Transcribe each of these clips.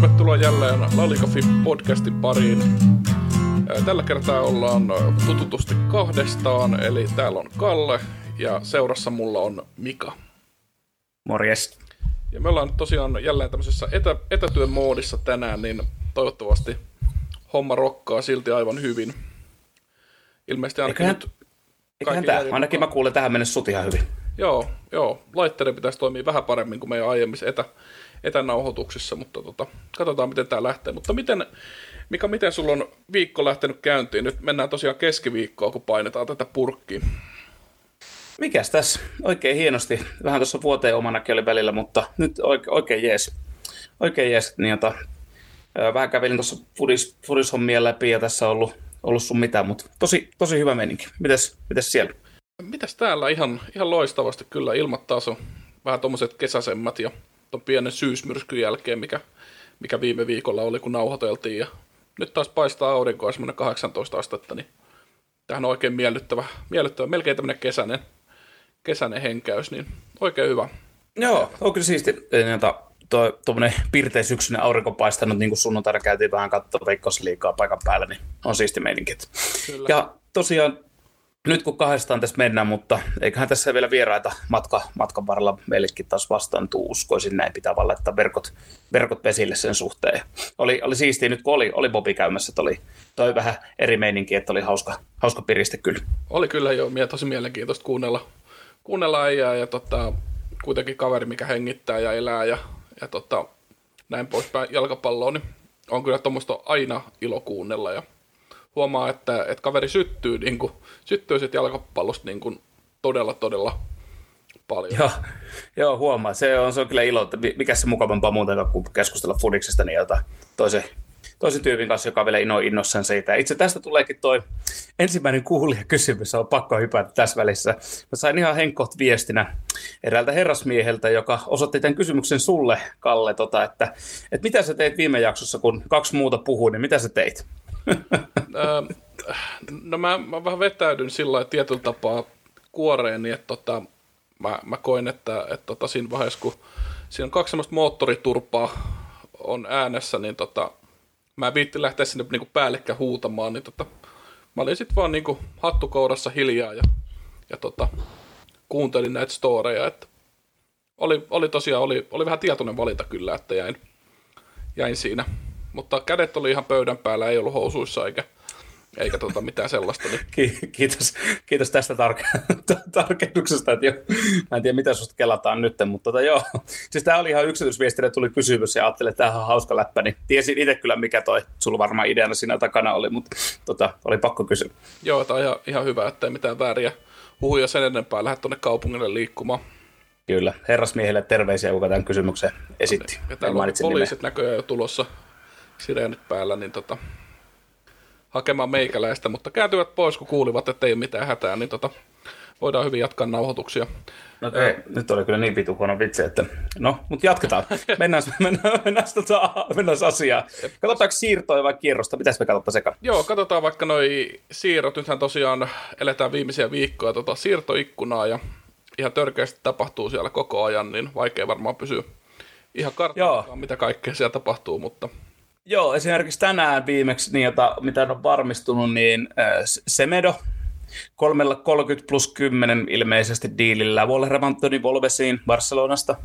tervetuloa jälleen Lalikafi podcastin pariin. Tällä kertaa ollaan tututusti kahdestaan, eli täällä on Kalle ja seurassa mulla on Mika. Morjes. Ja me ollaan tosiaan jälleen tämmöisessä etä, etätyön moodissa tänään, niin toivottavasti homma rokkaa silti aivan hyvin. Ilmeisesti ainakin eiköhän, nyt... Eiköhän tämä, ainakin mä kuulen tähän mennessä sut ihan hyvin. Joo, joo. Laitteiden pitäisi toimia vähän paremmin kuin meidän aiemmissa etä, etänauhoituksissa, mutta tota, katsotaan miten tämä lähtee. Mutta miten, Mika, miten sulla on viikko lähtenyt käyntiin? Nyt mennään tosiaan keskiviikkoa, kun painetaan tätä purkkiä. Mikäs tässä? Oikein hienosti. Vähän tuossa vuoteen omanakin oli välillä, mutta nyt oikein, oikein jees. Oikein jees. Niin jota, vähän kävelin tuossa fudis, fudishommia läpi ja tässä on ollut, ollut sun mitään, mutta tosi, tosi hyvä meininki. Mites, mites siellä? Mitäs täällä? Ihan, ihan loistavasti kyllä. Ilmat taas on vähän tuommoiset kesäsemmät ja tuon pienen syysmyrskyn jälkeen, mikä, mikä viime viikolla oli, kun nauhoiteltiin. Ja nyt taas paistaa aurinkoa semmoinen 18 astetta, niin tähän on oikein miellyttävä, miellyttävä melkein tämmöinen kesäinen, kesäinen henkäys, niin oikein hyvä. Joo, on kyllä siisti. tuommoinen pirteä syksyinen aurinko paistanut, niin kuin sunnuntaina käytiin vähän katsoa Veikkausliikaa paikan päällä, niin on siisti meininki. Kyllä. Ja tosiaan nyt kun kahdestaan tässä mennään, mutta eiköhän tässä vielä vieraita matka, matkan varrella meillekin taas vastaan tuu, uskoisin näin pitää vaan laittaa verkot, verkot vesille sen suhteen. Oli, oli siistiä nyt kun oli, oli Bobi käymässä, että oli toi vähän eri meininki, että oli hauska, hauska piriste kyllä. Oli kyllä jo, tosi mielenkiintoista kuunnella, kuunnella äijää ja tota, kuitenkin kaveri, mikä hengittää ja elää ja, ja tota, näin poispäin jalkapalloon, niin on kyllä tuommoista aina ilo kuunnella ja huomaa, että, että kaveri syttyy, niin kuin, syttyy sit jalkapallosta niin kuin todella, todella paljon. Joo, joo huomaa. Se on, se on kyllä ilo, että mikä se mukavampaa muuten kuin keskustella fudiksesta niin jota toisen, toisen tyypin kanssa, joka vielä ino innossaan siitä. Itse tästä tuleekin toi ensimmäinen kuulija kysymys, on pakko hypätä tässä välissä. Mä sain ihan henkkoht viestinä eräältä herrasmieheltä, joka osoitti tämän kysymyksen sulle, Kalle, tota, että, että mitä sä teit viime jaksossa, kun kaksi muuta puhuu, niin mitä sä teit? No mä, mä vähän vetäydyn sillä tietyllä tapaa kuoreen, niin että tota, mä, mä koin, että, että tota, siinä vaiheessa, kun siinä on kaksi semmoista moottoriturpaa on äänessä, niin tota, mä viitti lähteä sinne niinku päällekkä huutamaan, niin tota, mä olin sitten vaan niinku hattukourassa hiljaa ja, ja tota, kuuntelin näitä storeja, että oli, oli tosiaan, oli, oli vähän tietoinen valinta kyllä, että jäin, jäin siinä mutta kädet oli ihan pöydän päällä, ei ollut housuissa eikä, eikä tota mitään sellaista. Niin. Kiitos, kiitos tästä tarke- tarkennuksesta, että jo, mä en tiedä mitä susta kelataan nyt, mutta tota, joo. Siis tämä oli ihan yksityisviestinä, tuli kysymys ja ajattelin, että tämä on hauska läppä, niin tiesin itse kyllä mikä toi, sulla varmaan ideana siinä takana oli, mutta tota, oli pakko kysyä. Joo, tämä on ihan, ihan hyvä, että ei mitään vääriä huhuja sen enempää lähde tuonne kaupungille liikkumaan. Kyllä, herrasmiehelle terveisiä, kuka tämän kysymyksen esitti. Ja täällä on poliisit näköjään jo tulossa sireenit päällä, niin tota, hakemaan meikäläistä, mutta kääntyvät pois, kun kuulivat, että ei ole mitään hätää, niin tota, voidaan hyvin jatkaa nauhoituksia. No ei, nyt oli kyllä niin vitu huono vitsi, että no, mutta jatketaan. Mennään, mennään, mennään, tota, mennään asiaan. Katsotaanko siirtoja vai kierrosta? Mitäs me katsotaan sekaan? Joo, katsotaan vaikka noi siirrot. Nythän tosiaan eletään viimeisiä viikkoja tota, siirtoikkunaa ja ihan törkeästi tapahtuu siellä koko ajan, niin vaikea varmaan pysyä ihan kartalla, mitä kaikkea siellä tapahtuu, mutta Joo, esimerkiksi tänään viimeksi, niin jota, mitä on varmistunut, niin äh, Semedo 30 plus 10 ilmeisesti diilillä Wolverhamptonin Volvesiin Barcelonasta.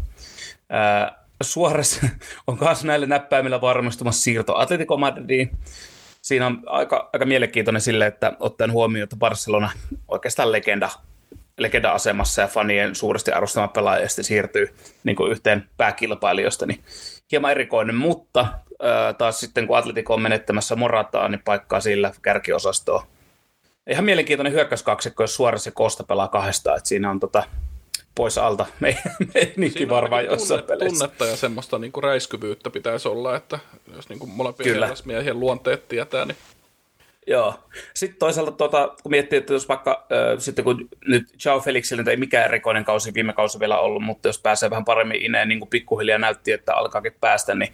Äh, Suores on myös näille näppäimillä varmistumassa siirto Atletico Madridiin. Siinä on aika, aika mielenkiintoinen sille, että ottaen huomioon, että Barcelona oikeastaan legenda, legenda-asemassa ja fanien suuresti arvostama pelaaja siirtyy niin kuin yhteen pääkilpailijoista, niin hieman erikoinen, mutta taas sitten kun Atletico on menettämässä Morataa, niin paikkaa sillä kärkiosastoa. Ihan mielenkiintoinen hyökkäyskaksikko, jos suorassa Kosta pelaa kahdesta, että siinä on tota, pois alta meininki varmaan jossain tunne, peleissä. Tunnetta ja semmoista niinku räiskyvyyttä pitäisi olla, että jos niinku molempien miehien luonteet tietää, niin Joo. Sitten toisaalta tuota, kun miettii, että jos vaikka äh, sitten kun nyt Joe Felixille ei mikään erikoinen kausi viime kausi vielä ollut, mutta jos pääsee vähän paremmin ineen, niin kuin pikkuhiljaa näytti, että alkaakin päästä, niin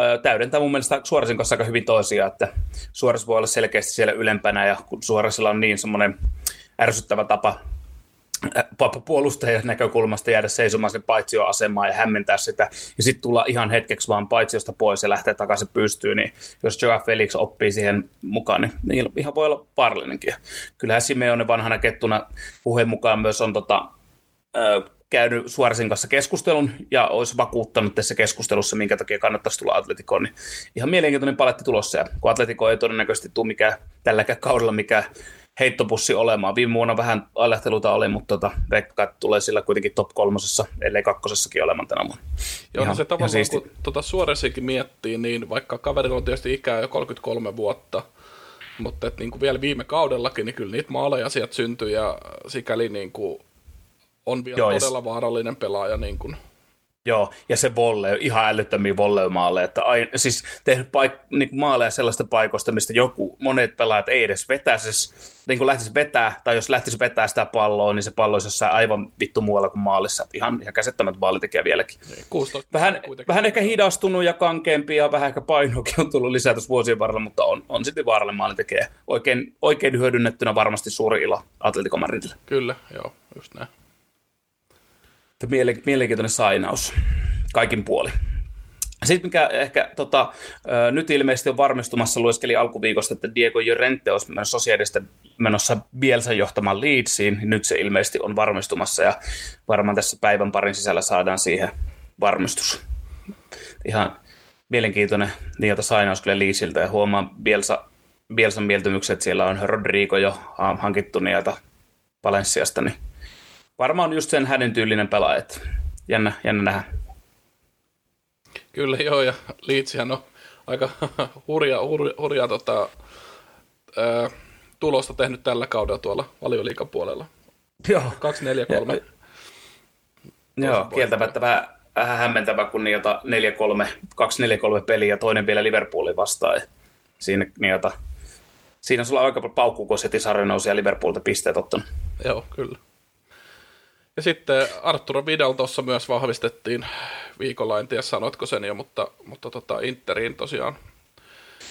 äh, täydentää mun mielestä Suorasin kanssa aika hyvin toisiaan, että Suoras voi olla selkeästi siellä ylempänä ja kun Suorasilla on niin semmoinen ärsyttävä tapa puolustajan näkökulmasta jäädä seisomaan sen paitsioasemaan ja hämmentää sitä, ja sitten tulla ihan hetkeksi vaan paitsiosta pois ja lähteä takaisin pystyyn, niin jos Joa Felix oppii siihen mukaan, niin, niin ihan voi olla vaarallinenkin. Kyllähän Simeone vanhana kettuna puheen mukaan myös on tota, käynyt Suoresin kanssa keskustelun ja olisi vakuuttanut tässä keskustelussa, minkä takia kannattaisi tulla Atletikoon, niin ihan mielenkiintoinen paletti tulossa. Ja kun Atletiko ei todennäköisesti tule mikään tälläkään kaudella mikä heittopussi olemaan. Viime vuonna vähän alehteluta oli, mutta tota, veikkaa, tulee sillä kuitenkin top kolmosessa, ellei kakkosessakin olemaan tänä vuonna. Joo, no ihan, se tavallaan, kun tuota Suoresikin miettii, niin vaikka kaverilla on tietysti ikää jo 33 vuotta, mutta et niin kuin vielä viime kaudellakin, niin kyllä niitä maaleja sieltä syntyi ja sikäli niin kuin on vielä Joo, todella vaarallinen pelaaja. Niin kuin. Joo, ja se volle, ihan älyttömiä volleymaaleja, että aina, siis tehnyt paik- niin maaleja sellaista paikoista, mistä joku, monet pelaajat ei edes vetäisi, niin kuin lähtisi vetää, tai jos lähtisi vetää sitä palloa, niin se pallo olisi jossain aivan vittu muualla kuin maalissa. Ihan, ihan käsittämättä maalitekijä vieläkin. 16, niin, vähän, vähän ehkä hidastunut ja kankeampi ja vähän ehkä painokin on tullut lisää tuossa vuosien varrella, mutta on, on sitten vaarallinen maalitekijä. Oikein, oikein hyödynnettynä varmasti suuri ilo Atletico Madridille. Kyllä, joo, just näin mielenkiintoinen sainaus kaikin puoli. Sitten mikä ehkä tota, nyt ilmeisesti on varmistumassa, lueskeli alkuviikosta, että Diego Llorente olisi menossa sosiaalista menossa Bielsan johtamaan Leedsiin. Nyt se ilmeisesti on varmistumassa ja varmaan tässä päivän parin sisällä saadaan siihen varmistus. Ihan mielenkiintoinen niitä sainaus kyllä Leedsiltä ja huomaan Bielsa, Bielsan mieltymykset, siellä on Rodrigo jo hankittu niitä Valenssiasta, niin varmaan just sen hänen tyylinen pelaaja, että jännä, jännä nähdä. Kyllä joo, ja Leedsihän on aika hurja, hurja, hurja tota, ää, tulosta tehnyt tällä kaudella tuolla valioliikan puolella. Joo. 2-4-3. Joo, kieltämättä vähän, vähän hämmentävä, kun niitä 4-3, 2-4-3 peliä ja toinen vielä Liverpoolin vastaan. Siinä, niitä, siinä on sulla aika paljon paukku, kun City nousi ja Liverpoolta pisteet ottanut. Joo, kyllä. Ja sitten Arturo Vidal tuossa myös vahvistettiin viikolla, en tiedä sanoitko sen jo, mutta, mutta tota Interiin tosiaan.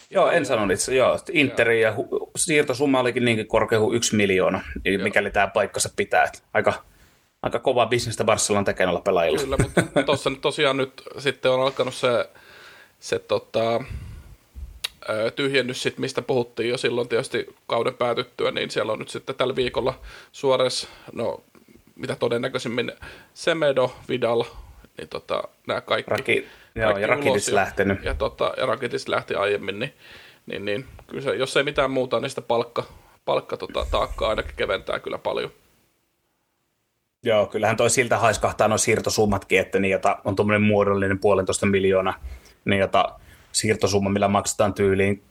Joo, en sanonut itse, joo. Interi ja hu- siirtosumma olikin niinkin korkea kuin yksi miljoona, niin mikäli tämä paikkansa pitää. Aika, aika kovaa bisnestä Barcelona tekee noilla pelaajilla. Kyllä, mutta tuossa nyt tosiaan nyt sitten on alkanut se, se tota, tyhjennys, sit, mistä puhuttiin jo silloin tietysti kauden päätyttyä, niin siellä on nyt sitten tällä viikolla Suores, no mitä todennäköisimmin Semedo, Vidal, niin tota, nämä kaikki. Raki, joo, kaikki ja Rakitis ja, lähtenyt. Ja, tota, ja Rakitis lähti aiemmin, niin, niin, niin kyllä se, jos ei mitään muuta, niin sitä palkka, palkka tota, taakkaa ainakin keventää kyllä paljon. Joo, kyllähän toi siltä haiskahtaa nuo siirtosummatkin, että niin, jota on tuommoinen muodollinen puolentoista miljoona, niin jota siirtosumma, millä maksetaan tyyliin,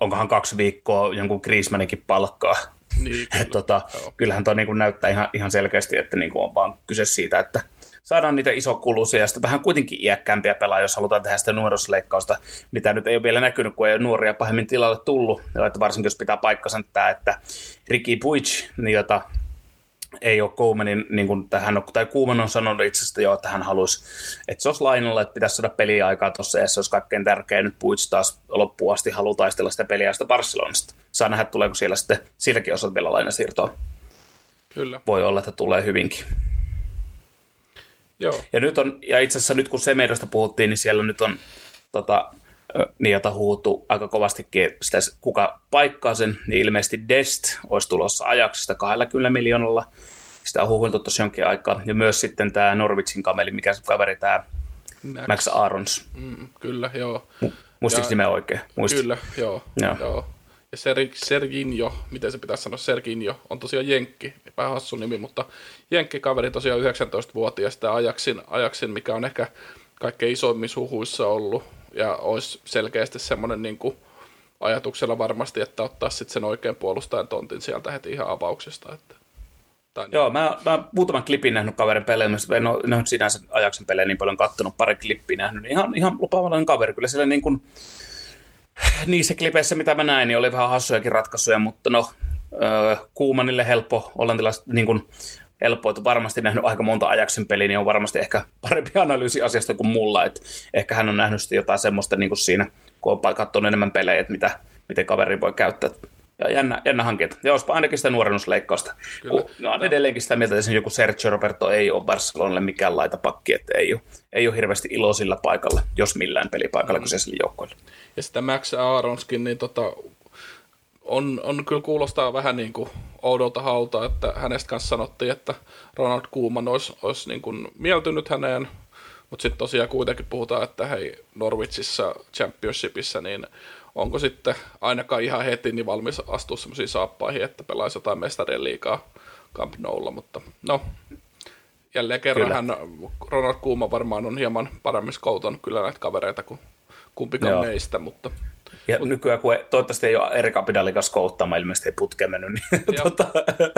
onkohan kaksi viikkoa jonkun Griezmanninkin palkkaa niin, kyllä. tota, kyllähän tuo niin näyttää ihan, ihan selkeästi, että niin on vaan kyse siitä, että saadaan niitä isokuluisia ja sitten vähän kuitenkin iäkkäämpiä pelaajia, jos halutaan tehdä sitä nuorisleikkausta, mitä nyt ei ole vielä näkynyt, kun ei ole nuoria pahemmin tilalle tullut. Ja että varsinkin jos pitää paikkansa tämä, että Ricky Puig, niin jota ei ole Koumanin, niin kuin tähän, tai Kuuman on sanonut itse asiassa jo, että hän haluaisi, että se olisi lainalla, että pitäisi saada peliaikaa tuossa, ja se olisi kaikkein tärkein nyt Puits taas loppuun asti haluaa taistella sitä peliä sitä Barcelonasta. Saa nähdä, tuleeko siellä sitten silläkin osalta vielä lainasiirtoa. Kyllä. Voi olla, että tulee hyvinkin. Joo. Ja, nyt on, ja itse asiassa nyt kun Semedosta puhuttiin, niin siellä nyt on tota, niin jota huutu aika kovastikin sitä, kuka paikkaa sen, niin ilmeisesti Dest olisi tulossa ajaksesta 20 miljoonalla. Sitä on huhuiltu tuossa jonkin aikaa. Ja myös sitten tämä Norwichin kameli, mikä se kaveri, tämä Max, Max Arons. Mm, kyllä, joo. Muistiko nimeä oikein? Muistit? Kyllä, joo. joo. joo. Ja Ser, Serginjo, miten se pitäisi sanoa, Serginjo, on tosiaan Jenkki, vähän hassu nimi, mutta Jenkki-kaveri tosiaan 19-vuotias, tämä Ajaksin, Ajaksin, mikä on ehkä kaikkein isoimmissa huhuissa ollut, ja olisi selkeästi semmoinen niin kuin ajatuksella varmasti, että ottaa sitten sen oikein puolustajan tontin sieltä heti ihan avauksesta. Että, tai niin. Joo, mä, mä muutaman klipin nähnyt kaverin pelejä, ole, en ole sinänsä ajaksen pelejä niin paljon kattonut, pari klippiä nähnyt, niin ihan, ihan lupaavallinen kaveri. Kyllä siellä niin kuin, niissä klipeissä, mitä mä näin, niin oli vähän hassujakin ratkaisuja, mutta no, Kuumanille helppo ollantilaiset niin kuin helppo, että varmasti nähnyt aika monta ajaksen peliä, niin on varmasti ehkä parempi analyysi asiasta kuin mulla, että ehkä hän on nähnyt jotain semmoista niin kuin siinä, kun on katsonut enemmän pelejä, että mitä, miten kaveri voi käyttää. ja jännä, jännä hankinta. Ja olisipa ainakin sitä nuorennusleikkausta. Kun, no, on edelleenkin sitä mieltä, että joku Sergio Roberto ei ole Barcelonalle mikään laitapakki, että ei ole, ei ole hirveästi ilo sillä paikalla, jos millään pelipaikalla mm. kyseisellä joukkoilla. Ja sitä Max Aronskin, niin tota, on, on kyllä kuulostaa vähän niin kuin oudolta haulta, että hänestä kanssa sanottiin, että Ronald Koeman olisi, olisi niin kuin mieltynyt häneen, mutta sitten tosiaan kuitenkin puhutaan, että hei Norwichissa championshipissa, niin onko sitten ainakaan ihan heti niin valmis astua semmoisiin saappaihin, että pelaisi jotain mestarien liikaa Camp Noulla, mutta no, jälleen kerran kyllä. hän, Ronald Kuuma varmaan on hieman paremmin skoutanut kyllä näitä kavereita kuin kumpikaan Joo. meistä, mutta ja Mut, nykyään, kun ei, toivottavasti ei ole Erika Pidalikas kouttama, ilmeisesti ei putkeen mennyt, niin tota,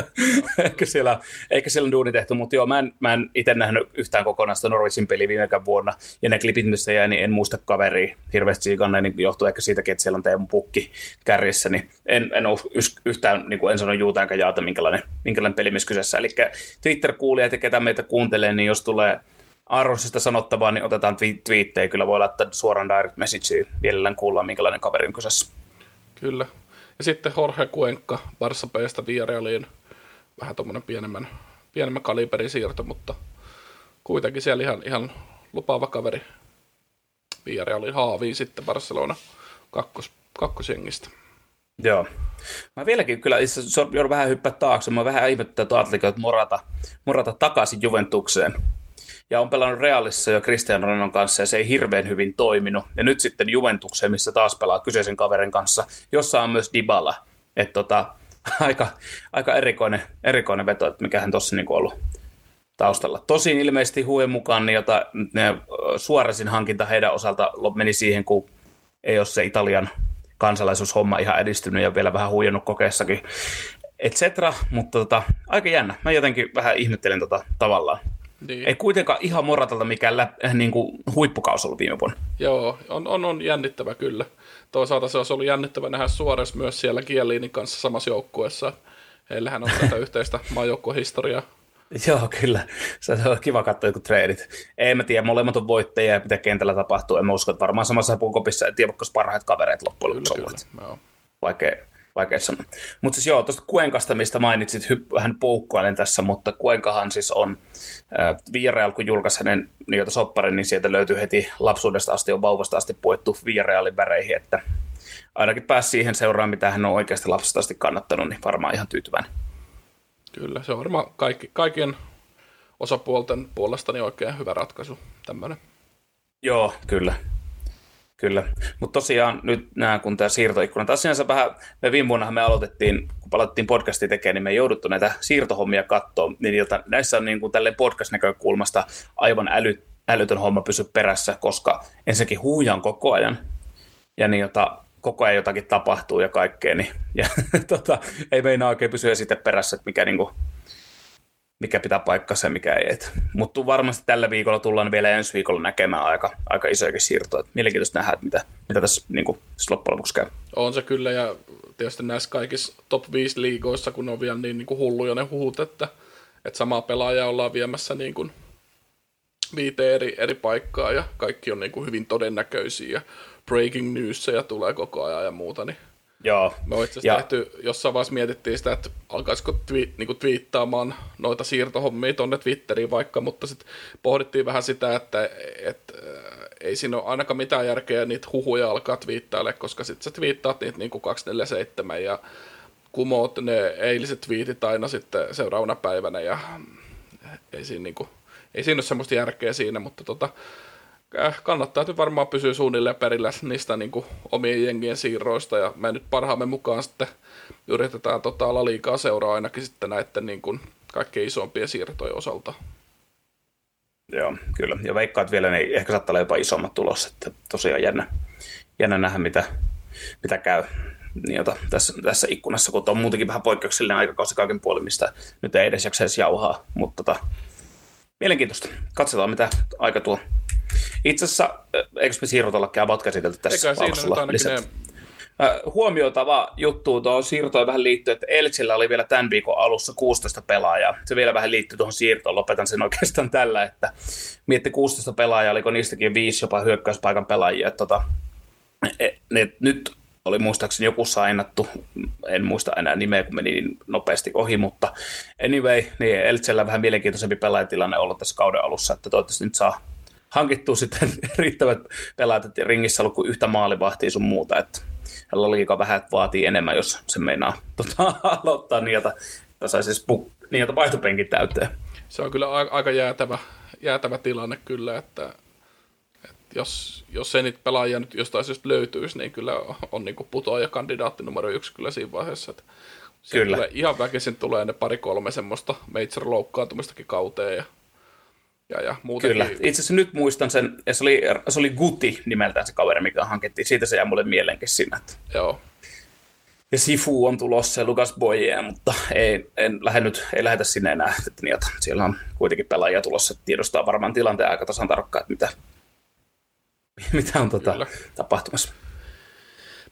ehkä, siellä, ehkä siellä on duuni tehty, mutta joo, mä en, mä en itse nähnyt yhtään kokonaista Norwichin peliä viimekään vuonna, ja ne klipit, missä jäi, niin en muista kaveria hirveästi siikana, niin johtuu ehkä siitäkin, että siellä on Teemu Pukki kärjissä, niin en, en ole yhtään, niin kuin en sano juuta enkä jaata, minkälainen, minkälainen pelimies kyseessä. Eli Twitter-kuulijat ja ketä meitä kuuntelee, niin jos tulee Arrosista sanottavaa, niin otetaan twiittejä. Kyllä voi laittaa suoraan direct messagea. Mielellään kuullaan, minkälainen kaveri on kyseessä. Kyllä. Ja sitten Jorge Cuenca Barça Bstä Villarealiin. Vähän tuommoinen pienemmän, pienemmän kaliberin siirto, mutta kuitenkin siellä ihan, ihan lupaava kaveri. Villarealin haaviin sitten Barcelona kakkos, kakkosjengistä. Joo. Mä vieläkin kyllä itse joudun vähän hyppää taakse. Mä vähän ihmettää tuo että morata, morata takaisin Juventukseen ja on pelannut Realissa jo Cristiano Ronaldon kanssa ja se ei hirveän hyvin toiminut. Ja nyt sitten Juventukseen, missä taas pelaa kyseisen kaverin kanssa, jossa on myös Dybala. Että tota, aika, aika erikoinen, erikoinen veto, että mikä hän tuossa niin ollut taustalla. Tosin ilmeisesti huujen mukaan niin jota, ne, suorasin hankinta heidän osalta meni siihen, kun ei ole se Italian kansalaisuushomma ihan edistynyt ja vielä vähän huijannut kokeessakin, et cetera, mutta tota, aika jännä. Mä jotenkin vähän ihmettelen tota tavallaan. Niin. Ei kuitenkaan ihan moratalta mikään lä- äh, niin kuin huippukausi ollut viime vuonna. Joo, on, on, on jännittävä kyllä. Toisaalta se olisi ollut jännittävä nähdä Suores myös siellä Kieliinin kanssa samassa joukkueessa. Heillähän on tätä yhteistä maajoukkuehistoriaa. Joo, kyllä. Se on kiva katsoa joku treidit. Ei mä tiedä, molemmat on voittajia ja mitä kentällä tapahtuu. En mä usko, että varmaan samassa puukopissa ei tiedä, parhaat kavereet loppujen lopuksi Vaikea, vaikea sanoa. Mutta siis joo, tuosta Kuenkasta, mistä mainitsit, vähän poukkoilen tässä, mutta Kuenkahan siis on äh, Villarreal, kun julkaisi hänen niitä sopparin, niin sieltä löytyy heti lapsuudesta asti, on vauvasta asti puettu Villarrealin väreihin, että ainakin pääsi siihen seuraan, mitä hän on oikeasti lapsesta asti kannattanut, niin varmaan ihan tyytyväinen. Kyllä, se on varmaan kaikki, kaikkien osapuolten puolesta niin oikein hyvä ratkaisu tämmöinen. Joo, kyllä. Kyllä, mutta tosiaan nyt nämä, kun tämä siirtoikkuna, taas sinänsä vähän, me viime vuonna me aloitettiin, kun palattiin podcastia tekemään, niin me jouduttu näitä siirtohommia katsoa, niin jota, näissä on niin kuin tälleen podcast-näkökulmasta aivan äly, älytön homma pysy perässä, koska ensinnäkin huujan koko ajan, ja niin jota, koko ajan jotakin tapahtuu ja kaikkea, niin ja, tota, ei meinaa oikein pysyä sitten perässä, että mikä niin kuin, mikä pitää paikkansa ja mikä ei. Mutta varmasti tällä viikolla tullaan vielä ensi viikolla näkemään aika, aika isojakin siirtoja. Mielenkiintoista nähdä, että mitä, mitä tässä niin kuin, loppujen lopuksi käy. On se kyllä, ja tietysti näissä kaikissa top 5 liigoissa, kun on vielä niin, niin kuin hulluja ne huhut, että, että samaa pelaajaa ollaan viemässä niin kuin viiteen eri, eri paikkaa, ja kaikki on niin kuin hyvin todennäköisiä, ja breaking newsia tulee koko ajan ja muuta, niin Joo. Me on itse ja... tehty, jossain vaiheessa mietittiin sitä, että alkaisiko twi, niin twiittaamaan noita siirtohommia tuonne Twitteriin vaikka, mutta sitten pohdittiin vähän sitä, että et, äh, ei siinä ole ainakaan mitään järkeä niitä huhuja alkaa twiittaille, koska sitten sä twiittaat niitä niin kuin 247 ja kumoot ne eiliset twiitit aina sitten seuraavana päivänä ja ei siinä, niin kuin, ei siinä ole semmoista järkeä siinä, mutta tota, Äh, kannattaa nyt varmaan pysyä suunnilleen perillä niistä niin kuin, omien jengien siirroista, ja me nyt parhaamme mukaan sitten yritetään tota, liikaa seuraa ainakin sitten näiden niin kuin, kaikkein isompien siirtojen osalta. Joo, kyllä. Ja veikkaat vielä, niin ehkä saattaa olla jopa isommat tulos, että tosiaan jännä, jännä nähdä, mitä, mitä käy niin jota, tässä, tässä ikkunassa, kun on muutenkin vähän poikkeuksellinen aikakausi kaiken puolin, mistä nyt ei edes jaksa edes jauhaa, mutta tota, mielenkiintoista. Katsotaan, mitä aika tuo itse asiassa, eikö me siirrot ollakin about käsitelty tässä Eikä siinä nyt ne... Huomioitava juttu tuohon siirtoon vähän liittyy, että Eltsillä oli vielä tämän viikon alussa 16 pelaajaa. Se vielä vähän liittyy tuohon siirtoon, lopetan sen oikeastaan tällä, että mietti 16 pelaajaa, oliko niistäkin viisi jopa hyökkäyspaikan pelaajia. Että tota, e, ne, nyt oli muistaakseni joku sainattu, en muista enää nimeä, kun meni niin nopeasti ohi, mutta anyway, niin Eltsellä vähän mielenkiintoisempi pelaajatilanne ollut tässä kauden alussa, että toivottavasti nyt saa hankittua sitten riittävät pelaajat, että ringissä ollut kuin yhtä maalivahtia sun muuta, että liikaa vähän vaatii enemmän, jos se meinaa tota, aloittaa niitä, tai saisi siis niitä vaihtopenkin täyteen. Se on kyllä aika jäätävä, jäätävä tilanne kyllä, että, että jos, jos se niitä pelaajia nyt jostain syystä löytyisi, niin kyllä on, on niin putoaja kandidaatti numero yksi kyllä siinä vaiheessa. Että kyllä. Tulee, ihan väkisin tulee ne pari-kolme semmoista major-loukkaantumistakin kauteen ja ja, ja muutenkin. Kyllä. Itse asiassa nyt muistan sen, ja se oli, se oli Guti nimeltään se kaveri, mikä hankittiin. Siitä se jää mulle mielenkin sinä. Joo. Ja Sifu on tulossa ja Lukas Boye, mutta ei, en lähde nyt, ei lähetä sinne enää. Että niitä, siellä on kuitenkin pelaajia tulossa, tiedostaa varmaan tilanteen aika tasan tarkkaan, että mitä, mitä on tota, tapahtumassa.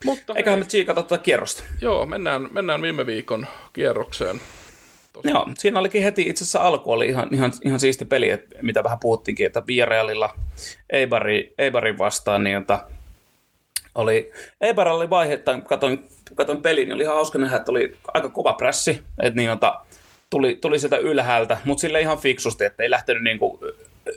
Mutta Eiköhän me tsiikata tuota kierrosta. Joo, mennään, mennään viime viikon kierrokseen. Tosi. Joo, siinä olikin heti itse asiassa alku oli ihan, ihan, ihan siisti peli, että mitä vähän puhuttiinkin, että Villarrealilla Eibari, Eibarin vastaan, niin että oli, Eibarilla oli vaihe, että katoin, katoin pelin, niin oli ihan hauska nähdä, että oli aika kova pressi, että niin, että tuli, tuli sieltä ylhäältä, mutta sille ihan fiksusti, että ei lähtenyt niin kuin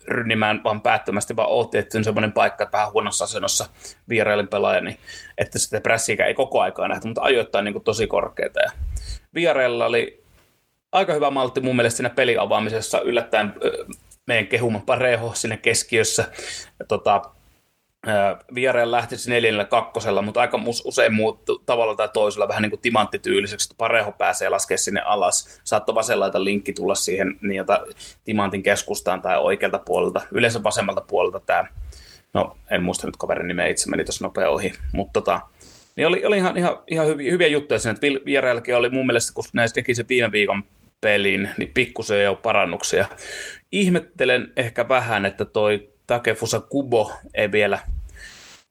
rynnimään vaan päättömästi, vaan ootti, että semmoinen paikka, että vähän huonossa asennossa vierailin pelaaja, niin että sitä pressiä ei koko aikaa nähty, mutta ajoittain niin kuin tosi korkeita. Ja oli aika hyvä maltti mun mielestä siinä peliavaamisessa, yllättäen meidän kehuma Pareho sinne keskiössä. Tota, Viereen lähtisi neljännellä kakkosella, mutta aika usein muut tavalla tai toisella vähän niin kuin timanttityyliseksi, että Pareho pääsee laskemaan sinne alas. Saattoi vasenlaita linkki tulla siihen jota, timantin keskustaan tai oikealta puolelta, yleensä vasemmalta puolelta tämä, no en muista nyt kaverin nimeä, itse meni tuossa nopea ohi, mutta tota, niin oli, oli ihan, ihan, ihan hyviä, hyviä juttuja siinä, että oli mun mielestä, kun näistä teki se viime viikon peliin, niin pikkusen ei ole parannuksia. Ihmettelen ehkä vähän, että toi Takefusa Kubo ei vielä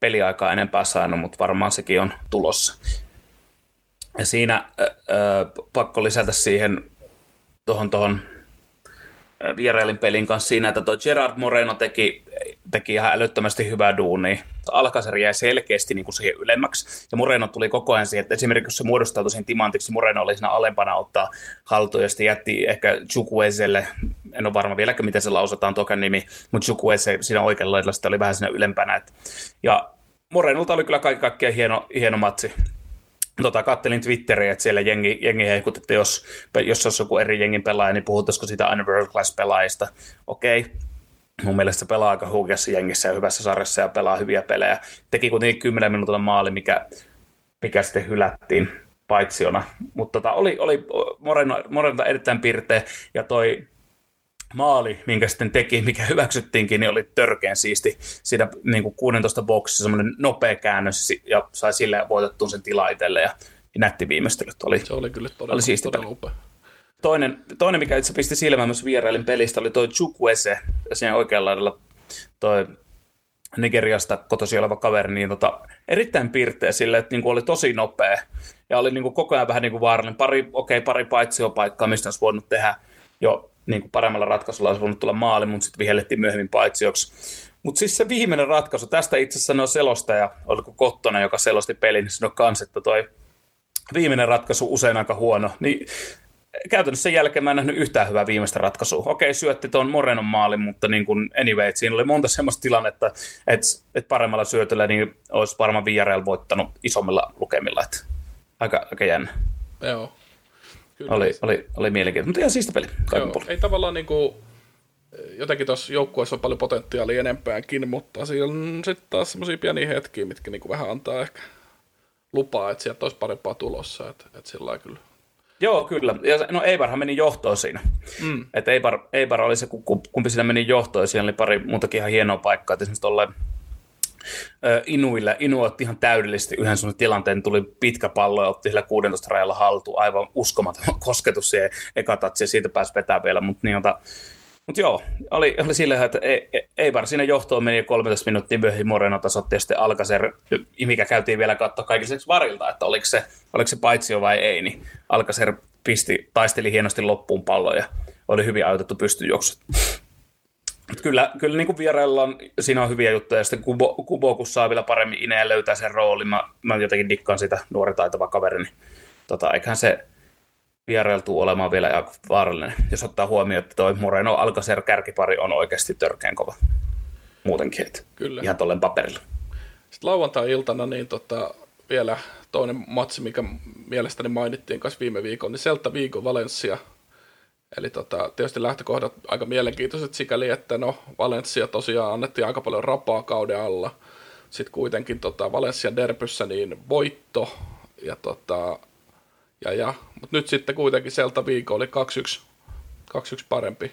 peliaikaa enempää saanut, mutta varmaan sekin on tulossa. Ja siinä äh, pakko lisätä siihen tuohon tohon vierailin pelin kanssa siinä, että tuo Gerard Moreno teki, teki ihan älyttömästi hyvää duunia. Alkaseri jäi selkeästi niin kuin siihen ylemmäksi, ja Moreno tuli koko ajan siihen, että esimerkiksi jos se muodostautui siihen timantiksi, Moreno oli siinä alempana ottaa haltuun, ja sitten jätti ehkä Chukwuezelle, en ole varma vieläkään, miten se lausutaan token nimi, mutta Chukwueze siinä oikealla lailla oli vähän siinä ylempänä. Et, ja Morenolta oli kyllä kaikki kaikkea hieno, hieno matsi tota, kattelin Twitteriä, että siellä jengi, jengi heikutti, että jos, jos olisi joku eri jengin pelaaja, niin puhuttaisiko siitä aina world class pelaajista. Okei, mun mielestä se pelaa aika huikeassa jengissä ja hyvässä sarjassa ja pelaa hyviä pelejä. Teki kuitenkin 10 minuutin maali, mikä, mikä sitten hylättiin paitsiona. Mutta tota, oli, oli Moreno, Moreno erittäin pirteä ja toi maali, minkä sitten teki, mikä hyväksyttiinkin, niin oli törkeän siisti. Siinä niin kuin 16 boksissa semmoinen nopea käännös ja sai sille voitettuun sen tila itselle ja nätti viimeistelyt. Oli, se oli kyllä todella, oli siisti todella upea. Toinen, toinen, mikä itse pisti silmään myös vierailin pelistä, oli toi Chukwese, siinä oikealla laidalla toi Nigeriasta kotosi oleva kaveri, niin tota, erittäin pirteä sille, että niin kuin oli tosi nopea ja oli niin kuin koko ajan vähän niin kuin vaarallinen. Pari, okei, okay, pari paitsiopaikkaa, mistä olisi voinut tehdä jo niin kuin paremmalla ratkaisulla olisi voinut tulla maali, mutta sitten vihellettiin myöhemmin paitsioksi. Mutta siis se viimeinen ratkaisu, tästä itse asiassa sanoi selostaja, oliko Kottonen, joka selosti pelin, niin sanoi kans, että toi viimeinen ratkaisu usein aika huono. Niin käytännössä sen jälkeen mä en nähnyt yhtään hyvää viimeistä ratkaisua. Okei, syötti tuon Morenon maalin, mutta niin kuin anyway, että siinä oli monta semmoista tilannetta, että, että paremmalla syötöllä niin olisi varmaan Villarreal voittanut isommilla lukemilla. Että aika, aika jännä. Joo. Kyllä. Oli, oli, oli mielenkiintoinen, mutta ihan siisti peli. Joo, ei tavallaan niin kuin, jotenkin tuossa joukkueessa on paljon potentiaalia enempäänkin, mutta siellä on sitten taas semmoisia pieniä hetkiä, mitkä niin kuin vähän antaa ehkä lupaa, että sieltä olisi parempaa tulossa, että, että sillä kyllä. Joo, kyllä. Ja, no Eibarhan meni johtoon siinä. Mm. Että Eibar, Eibar oli se, kumpi siinä meni johtoon, siinä oli pari muutakin ihan hienoa paikkaa, että esimerkiksi tolleen Inuille. Inu otti ihan täydellisesti yhden sellaisen tilanteen, tuli pitkä pallo ja otti sillä 16 rajalla haltuun. Aivan uskomaton kosketus siihen ekatatsi ja siitä pääsi vetää vielä, mutta niin, ota, mutta joo, oli, oli sillä että ei, ei, siinä johtoon meni 13 minuuttia myöhemmin Moreno tasotti ja sitten Alcacer, mikä käytiin vielä katsoa kaikiseksi varilta, että oliko se, oliko se paitsio vai ei, niin Alcacer pisti, taisteli hienosti loppuun palloja ja oli hyvin ajoitettu pystyjuoksut. Kyllä, kyllä niin kuin vierailla on, siinä on hyviä juttuja, ja sitten Kubo, Kubo kun saa vielä paremmin ineen löytää sen roolin, mä, mä jotenkin dikkaan sitä nuori taitava kaveri, niin tota, eiköhän se vierailtuu olemaan vielä aika vaarallinen, jos ottaa huomioon, että toi Moreno Alcacer kärkipari on oikeasti törkeän kova muutenkin, että Kyllä. ihan tolleen paperilla. Sitten lauantai-iltana niin tota, vielä toinen matsi, mikä mielestäni mainittiin kanssa viime viikolla, niin Celta Vigo Valencia. Eli tota, tietysti lähtökohdat aika mielenkiintoiset sikäli, että no Valencia tosiaan annettiin aika paljon rapaa kauden alla. Sitten kuitenkin tota, Valencia derpyssä niin voitto ja tota, ja, ja. Mutta nyt sitten kuitenkin Celta Vigo oli 2-1, 2-1 parempi.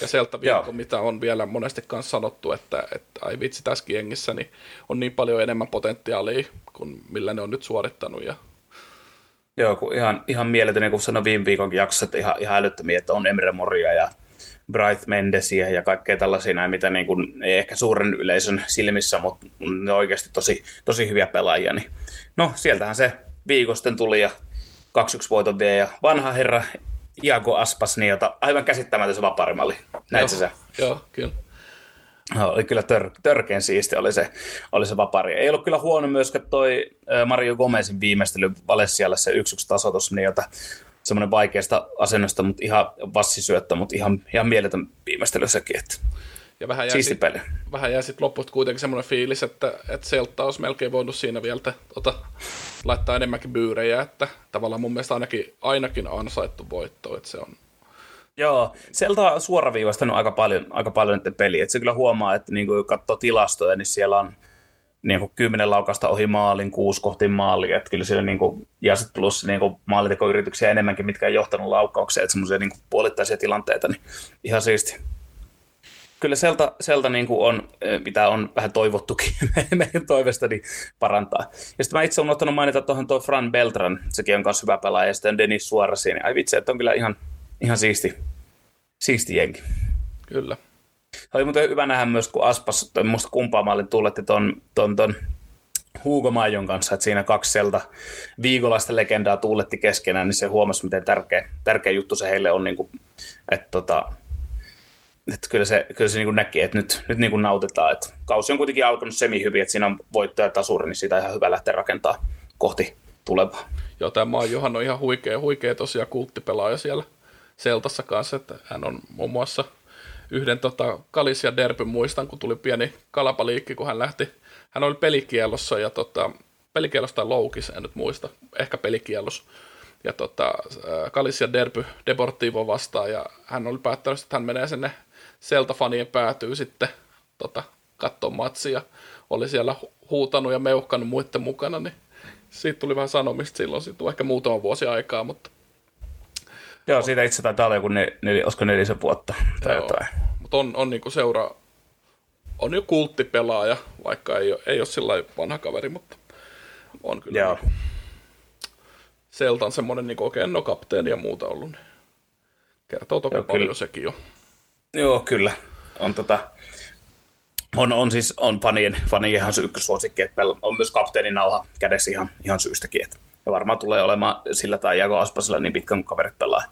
Ja Celta Vigo, mitä on vielä monesti kanssa sanottu, että, että ai vitsi tässä jengissä, niin on niin paljon enemmän potentiaalia kuin millä ne on nyt suorittanut. Ja... Joo, kun ihan, ihan mieletön, niin kuin sanoin viime viikonkin jaksossa, että ihan, ihan älyttömiä, että on Emre Moria ja Bright Mendesia ja kaikkea tällaisia näin, mitä niin kuin, ei ehkä suuren yleisön silmissä, mutta ne on oikeasti tosi, tosi hyviä pelaajia. Niin. No, sieltähän se viikosten tuli ja 2-1 voiton vie ja vanha herra Iago Aspas, niin jota aivan käsittämätön se vaparimalli. Näit se? Joo, kyllä. No, oli kyllä tör, törkeän siisti oli se, oli se vapari. Ei ollut kyllä huono myöskään toi Mario Gomezin viimeistely Valessialle se 1-1 tasoitus, niin jota semmoinen vaikeasta asennosta, mutta ihan vassisyöttö, mutta ihan, ihan mieletön viimeistely sekin. Että ja vähän jäi, sit, vähän jäi sitten loppuun kuitenkin semmoinen fiilis, että, että Seltta olisi melkein voinut siinä vielä tota, laittaa enemmänkin byyrejä, että tavallaan mun mielestä ainakin, ainakin ansaittu voitto, että se on Joo, Selta on suoraviivastanut aika paljon, aika paljon nyt peliä. Että se kyllä huomaa, että niin kun katsoo tilastoja, niin siellä on niin kuin kymmenen laukasta ohi maalin, kuusi kohti maalia. Että kyllä siellä niin kuin, ja sitten plus niin kuin maalitekoyrityksiä enemmänkin, mitkä on johtanut laukkaukseen, että semmoisia niin puolittaisia tilanteita, niin ihan siisti kyllä Selta, Selta niin kuin on, eh, mitä on vähän toivottukin meidän toivesta, niin parantaa. Ja sitten mä itse olen ottanut mainita tuohon tuo Fran Beltran, sekin on myös hyvä pelaaja, ja sitten Denis Suorasi, niin ai vitsi, että on kyllä ihan, ihan siisti, siisti jenki. Kyllä. Oli muuten hyvä nähdä myös, kun Aspas, muista kumpaa maalin tulletti ton, ton, ton Hugo Majon kanssa, että siinä kaksi sieltä viikolaista legendaa tuuletti keskenään, niin se huomasi, miten tärkeä, tärkeä juttu se heille on, niin kuin, että tota, että kyllä se, kyllä se niin näki, että nyt, nyt niin nautitaan. Että kausi on kuitenkin alkanut semi hyvin, että siinä on voittaja ja tasuri, niin siitä on ihan hyvä lähteä rakentaa kohti tulevaa. Joo, tämä Johan on ihan huikea, huikea tosiaan kulttipelaaja siellä Seltassa kanssa, että hän on muun muassa yhden tota, Kalisia Derby muistan, kun tuli pieni kalapaliikki, kun hän lähti, hän oli pelikielossa ja tota, pelikielossa tai loukis, en nyt muista, ehkä pelikielossa ja tota, Kalisia Derby Deportivo vastaan, ja hän oli päättänyt, että hän menee sinne Selta-fanien päätyy sitten tota, katsoa matsia. Oli siellä huutanut ja meuhkanut muiden mukana, niin siitä tuli vähän sanomista silloin, siitä tuli ehkä muutama vuosi aikaa, mutta... Joo, siitä itse taitaa olla joku nel, nel, olisiko nelisen vuotta tai Joo, jotain. Mutta on, on niinku seura, on jo kulttipelaaja, vaikka ei ole, ei ole sillä vanha kaveri, mutta on kyllä Joo. Niinku, Seltan semmoinen niin oikein no kapteeni ja muuta ollut. Niin kertoo toki Joo, paljon kyllä. sekin jo. Joo, kyllä. On, tota, on, on siis on fanien, fanien ihan ykkösuosikki, että on myös kapteenin nauha kädessä ihan, ihan syystäkin. Että ja varmaan tulee olemaan sillä tai Jago Aspasella niin pitkän kuin kaverit pelaa.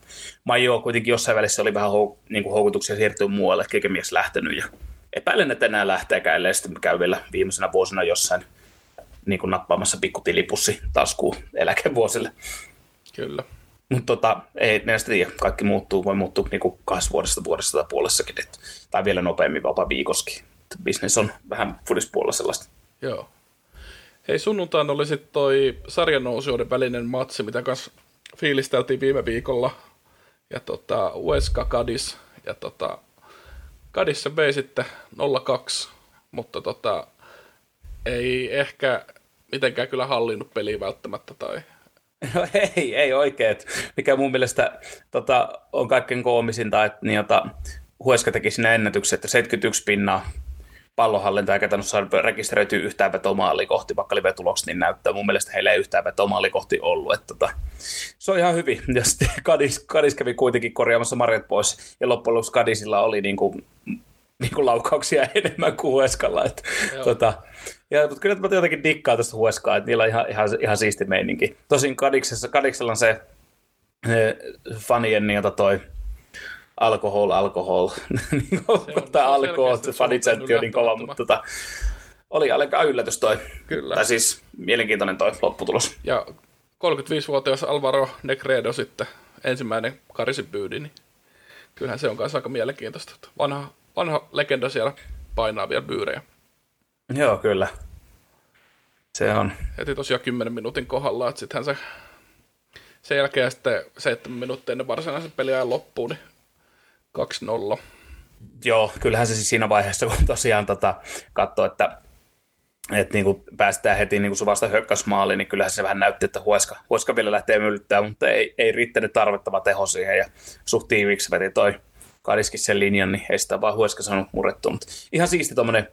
Majo kuitenkin jossain välissä oli vähän hou, niin kuin houkutuksia siirtyä muualle, kekemies lähtenyt ja epäilen, että enää lähteekään, ellei sitten käy vielä viimeisenä vuosina jossain niin kuin nappaamassa pikkutilipussi taskuun eläkevuosille. Kyllä. Mutta tota, ei näistä tiedä. Kaikki muuttuu, voi muuttua niin kuin kahdessa vuodesta vuodesta tai puolessakin. Et, tai vielä nopeammin, vapaa viikoskin. Business on vähän fudispuolella sellaista. Joo. Hei, sunnuntaina oli sitten toi sarjanousijoiden välinen matsi, mitä kanssa fiilisteltiin viime viikolla. Ja tota, Ueska Kadis. Ja tota, Kadis se vei sitten 0-2, mutta tota, ei ehkä mitenkään kyllä hallinnut peliä välttämättä tai No ei, ei oikein. Mikä mun mielestä tota, on kaikkein koomisinta, että niin, jota, Hueska teki siinä ennätyksen, että 71 pinnaa pallonhallinta eikä tainnut saada rekisteröityä yhtään vetomaali kohti, vaikka oli vetulokset, niin näyttää mun mielestä heillä ei yhtään vetomaali kohti ollut. Että, tota, se on ihan hyvin. Ja sitten Kadis, Kadis kävi kuitenkin korjaamassa marjat pois, ja loppujen lopuksi Kadisilla oli niin kuin, niin kuin laukauksia enemmän kuin Hueskalla. Että, tota, ja, mutta kyllä mä jotenkin dikkaa tästä Hueskaa, että niillä on ihan, ihan, ihan siisti meininki. Tosin Kadiksessa, Kadiksella on se fanien, niin jota toi alkohol, alkohol, niin tai alkohol, fanicentti on niin kova, mutta tota, oli aika yllätys toi. Kyllä. Tai siis mielenkiintoinen toi lopputulos. Ja 35-vuotias Alvaro Negredo sitten ensimmäinen karisipyydi, niin kyllähän se on kanssa aika mielenkiintoista. Vanha, vanha legenda siellä painaa vielä byyrejä. Joo, kyllä. Se on. Heti tosiaan 10 minuutin kohdalla, että sittenhän se sen jälkeen sitten 7 minuuttia ennen varsinaisen peliajan loppuun, niin 2-0. Joo, kyllähän se siis siinä vaiheessa, kun tosiaan tota, katsoo, että että niin kuin päästään heti niin kuin vasta hökkäysmaaliin, niin kyllähän se vähän näytti, että Hueska, Hueska vielä lähtee myllyttää, mutta ei, ei riittänyt tarvittava teho siihen ja suht tiiviiksi veti toi Kadiskin sen linjan, niin ei sitä vaan Hueska saanut murrettua. Mutta ihan siisti tuommoinen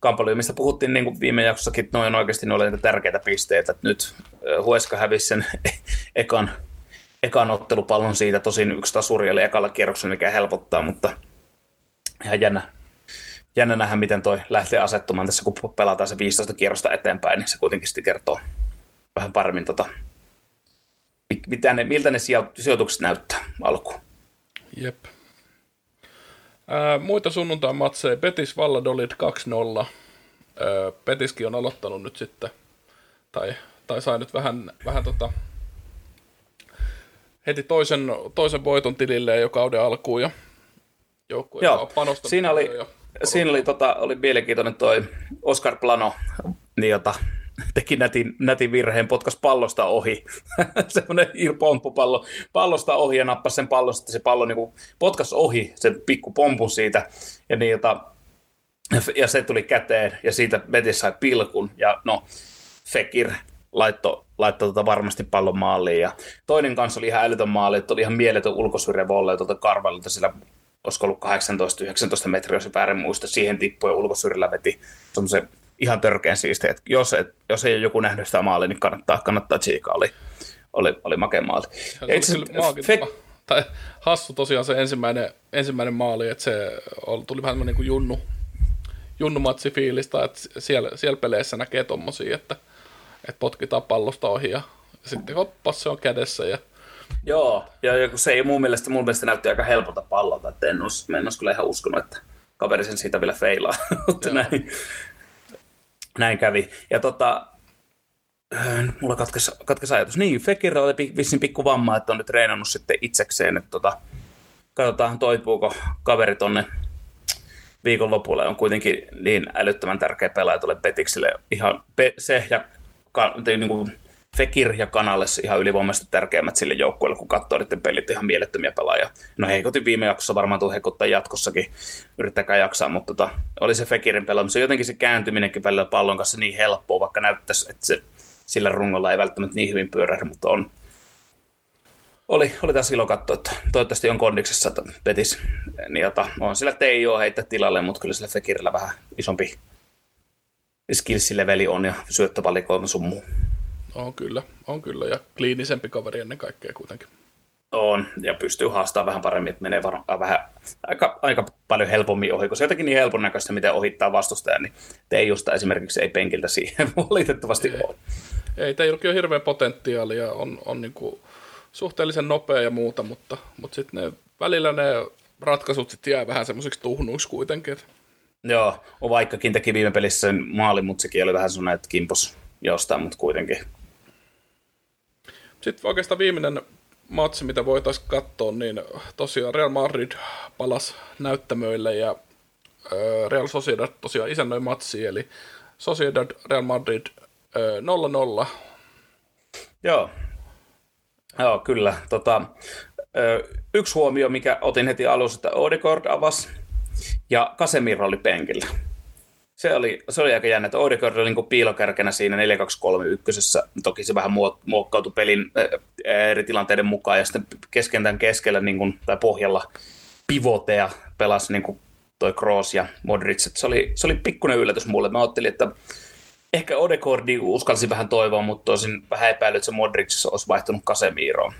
kamppailu, mistä puhuttiin niin kuin viime jaksossakin, että noin oikeasti ne niitä tärkeitä pisteitä. Että nyt Hueska hävisi sen ekan, ekan ottelupallon siitä, tosin yksi tasuri oli ekalla kierroksella, mikä helpottaa, mutta ihan jännä, jännä nähdä, miten toi lähtee asettumaan tässä, kun pelataan se 15 kierrosta eteenpäin, niin se kuitenkin sitten kertoo vähän paremmin, tota, mitä ne, miltä ne sijoitukset näyttää alkuun. Jep. Ää, muita sunnuntain matseja. Betis Valladolid 2-0. Ää, Betiskin on aloittanut nyt sitten, tai, tai sai nyt vähän, vähän tota, heti toisen, toisen voiton tilille jo kauden alkuun ja joukkue Joo, siinä oli, jo siinä oli, tota, oli mielenkiintoinen toi Oscar Plano, niin jota teki nätin, nätin virheen, potkas pallosta ohi. Semmoinen pomppupallo pallosta ohi ja nappasi sen pallon, sitten se pallo niin potkas ohi, sen pikku pompun siitä. Ja, niin, jota, ja se tuli käteen ja siitä Betis sai pilkun. Ja no, Fekir laittoi laitto tota varmasti pallon maaliin. Ja toinen kanssa oli ihan älytön maali, että oli ihan mieletön ulkosyrjä volle tuolta Karvalilta sillä olisiko ollut 18-19 metriä, jos väärin muista, siihen tippui ja ulkosyrjillä veti semmoisen ihan törkeän siistiä. Että jos, et, jos ei ole joku nähnyt sitä maalia, niin kannattaa, kannattaa tsiikaa. Oli, oli, oli makea maali. Ja itse, fe- tai hassu tosiaan se ensimmäinen, ensimmäinen maali, että se oli, tuli vähän niin kuin junnu, junnumatsi fiilistä, että siellä, siellä peleissä näkee tommosia, että, että potkitaan pallosta ohi ja sitten hoppas se on kädessä ja Joo, ja kun se ei mun mielestä, mun mielestä näytti aika helpolta pallolta, että en olisi, en olisi kyllä ihan uskonut, että kaveri sen siitä vielä feilaa, mutta näin, näin kävi. Ja tota, äh, mulla katkesi, katkesi ajatus. Niin, Fekirillä oli vissiin pikku vamma, että on nyt treenannut sitten itsekseen, että tota, katsotaan toipuuko kaveri tonne viikonlopulle on kuitenkin niin älyttömän tärkeä pelaaja tuolle Petikselle. Ihan pe- se ja ka- niin kuin Fekir ja Kanales ihan ylivoimaisesti tärkeimmät sille joukkueelle, kun katsoo niiden pelit ihan mielettömiä pelaajia. No heikotin viime jaksossa, varmaan tuu heikottaa jatkossakin, yrittäkää jaksaa, mutta tota, oli se Fekirin pelaaminen. Se jotenkin se kääntyminenkin välillä pallon kanssa niin helppoa, vaikka näyttäisi, että se, sillä rungolla ei välttämättä niin hyvin pyörähdä, mutta on, oli, oli tässä ilo katsoa, että toivottavasti on kondiksessa, että Betis, niin jota, on sillä Teijoa heittää tilalle, mutta kyllä sillä Fekirillä vähän isompi skillsileveli on ja syöttövalikoima sun muu. On kyllä, on kyllä, ja kliinisempi kaveri ennen kaikkea kuitenkin. On, ja pystyy haastamaan vähän paremmin, että menee varmaan vähän aika, aika paljon helpommin ohi, kun se jotenkin niin helpon näköistä, miten ohittaa vastustaja, niin Teijusta esimerkiksi ei penkiltä siihen valitettavasti ei. ole. Ei, Teijullakin on hirveä potentiaali ja on, on niin kuin suhteellisen nopea ja muuta, mutta, mutta sitten ne, välillä ne ratkaisut sitten jää vähän semmoisiksi tuhnuiksi kuitenkin. Joo, vaikkakin teki viime pelissä sen maalin, mutta sekin oli vähän sellainen, että kimpos jostain, mutta kuitenkin sitten oikeastaan viimeinen matsi, mitä voitaisiin katsoa, niin tosiaan Real Madrid palas näyttämöille ja Real Sociedad tosiaan isännöi matsi, eli Sociedad Real Madrid 0-0. Joo, Joo kyllä. Tota, yksi huomio, mikä otin heti alussa, että Odegaard avasi ja Casemiro oli penkillä se oli, se oli aika jännä, että Odegaard oli niin piilokärkenä siinä 4-2-3-1. Toki se vähän muokkautui pelin eri tilanteiden mukaan ja sitten keskentän keskellä niin kuin, tai pohjalla pivoteja pelasi niin kuin toi Kroos ja Modric. se oli, se oli pikkuinen yllätys mulle. Mä ajattelin, että ehkä Odegaardi uskalsi vähän toivoa, mutta tosin vähän epäily, että se Modric olisi vaihtunut Casemiroon.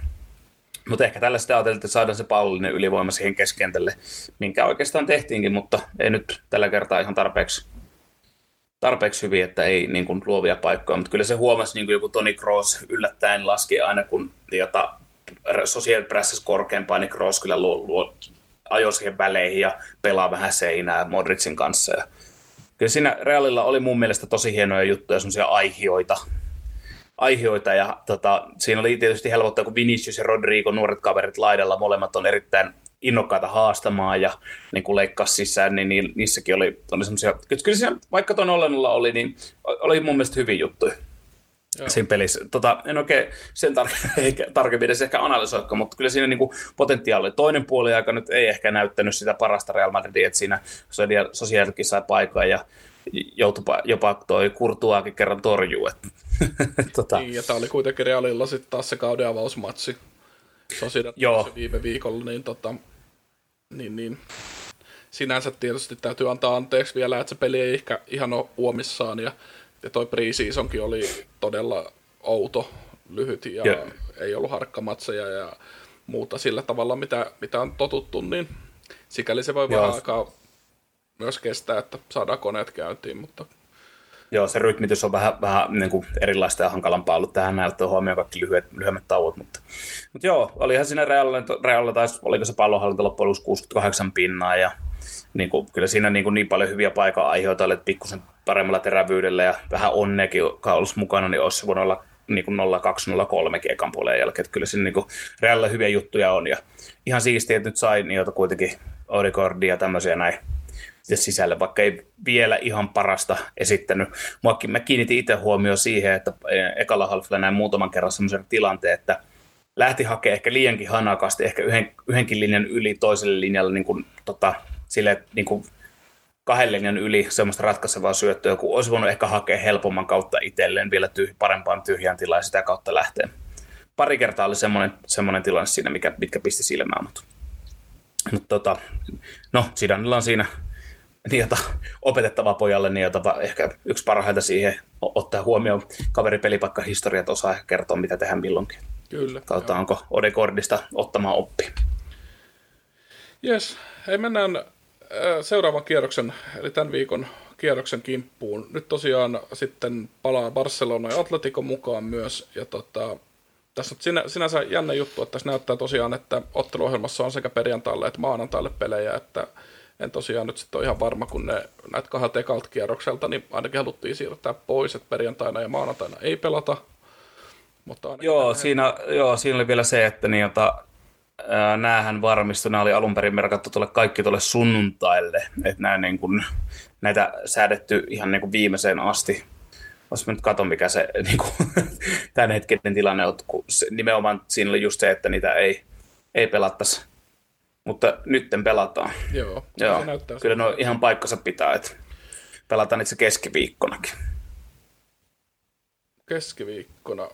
Mutta ehkä tällä sitä ajateltiin, että saadaan se pallollinen ylivoima siihen keskentälle, minkä oikeastaan tehtiinkin, mutta ei nyt tällä kertaa ihan tarpeeksi tarpeeksi hyvin, että ei niin kuin, luovia paikkoja, mutta kyllä se huomasi niin kuin joku Toni Kroos yllättäen laski aina, kun jota Social Presses korkeampaa, niin Kroos kyllä luo, luo ajoi siihen väleihin ja pelaa vähän seinää Modricin kanssa. Ja kyllä siinä Realilla oli mun mielestä tosi hienoja juttuja, semmoisia aihioita, aihioita ja tota, siinä oli tietysti helpottaa, kun Vinicius ja Rodrigo, nuoret kaverit laidalla, molemmat on erittäin innokkaita haastamaan ja niin kuin leikkaa sisään, niin niissäkin oli, oli semmoisia, kyllä siinä, vaikka tuon Ollenilla oli, niin oli mun mielestä hyvin juttuja. Joo. siinä pelissä. Tota, en oikein sen tar- tarkemmin edes ehkä analysoikaan, mutta kyllä siinä niinku potentiaali. Toinen puoli aika nyt ei ehkä näyttänyt sitä parasta Real Madridia, että siinä sosiaalikin sai paikan ja joutui jopa toi Kurtuaakin kerran torjuu. tota. Niin, ja tämä oli kuitenkin Realilla sitten taas se kauden avausmatsi. Sosiaali viime viikolla, niin, tota, niin, niin sinänsä tietysti täytyy antaa anteeksi vielä, että se peli ei ehkä ihan ole uomissaan ja ja toi preseasonkin oli todella outo, lyhyt ja yeah. ei ollut harkkamatseja ja muuta sillä tavalla, mitä, mitä on totuttu, niin sikäli se voi Joo. vähän aikaa myös kestää, että saadaan koneet käyntiin, mutta Joo, se rytmitys on vähän, vähän niin kuin erilaista ja hankalampaa ollut tähän näyttöön huomioon kaikki lyhyet, lyhyemmät tauot, mutta, mutta joo, olihan siinä Realilla, Realilla taisi, oliko se pallonhallinta loppujen 68 pinnaa ja niin kuin, kyllä siinä niin, kuin niin paljon hyviä paikan aiheita oli, että pikkusen paremmalla terävyydellä ja vähän onnekin olisi mukana, niin olisi voinut olla niin kuin 0-2-0-3 ekan puolen jälkeen. Että kyllä siinä niin Realilla hyviä juttuja on. Ja ihan siistiä, että nyt sai niitä kuitenkin Odegaardia ja tämmöisiä näin sisälle, vaikka ei vielä ihan parasta esittänyt. Muakin, mä kiinnitin itse huomioon siihen, että ekalla halfilla näin muutaman kerran semmoisen tilanteen, että lähti hakemaan ehkä liiankin hanakasti, ehkä yhden, yhdenkin linjan yli toiselle linjalle niin kuin, tota, sille niin kuin kahden linjan yli semmoista ratkaisevaa syöttöä, kun olisi voinut ehkä hakea helpomman kautta itselleen vielä tyh- parempaan tyhjään tilaan ja sitä kautta lähteä. Pari kertaa oli semmoinen, semmoinen tilanne siinä, mikä, mitkä pisti silmään, mutta, mutta tota, no, Sidanilla on siinä niitä opetettava pojalle, niin jota ehkä yksi parhaita siihen ottaa huomioon kaveripelipaikkahistoriat, osaa ehkä kertoa, mitä tehdään milloinkin. Kyllä. Kautta onko Odekordista ottamaan oppi. Jes, hei mennään seuraavan kierroksen, eli tämän viikon kierroksen kimppuun. Nyt tosiaan sitten palaa Barcelona ja Atletico mukaan myös. Ja tota, tässä on sinä, sinänsä jännä juttu, että tässä näyttää tosiaan, että otteluohjelmassa on sekä perjantaille että maanantaille pelejä, että en tosiaan nyt sitten ole ihan varma, kun ne näitä kahdelta ekalta kierrokselta, niin ainakin haluttiin siirtää pois, että perjantaina ja maanantaina ei pelata. Mutta joo, siinä, joo, siinä oli vielä se, että niin, jota, näähän varmistui, nämä oli alun perin merkattu tuolle kaikki tuolle sunnuntaille, että nämä niin kuin, näitä säädetty ihan niin kuin viimeiseen asti. Jos mä nyt katson, mikä se niin kuin, tämän hetken tilanne on, kun se, nimenomaan siinä oli just se, että niitä ei, ei pelattaisi. Mutta nytten pelataan. Joo, Joo. kyllä ne on ihan paikkansa pitää, että pelataan itse keskiviikkonakin. Keskiviikkona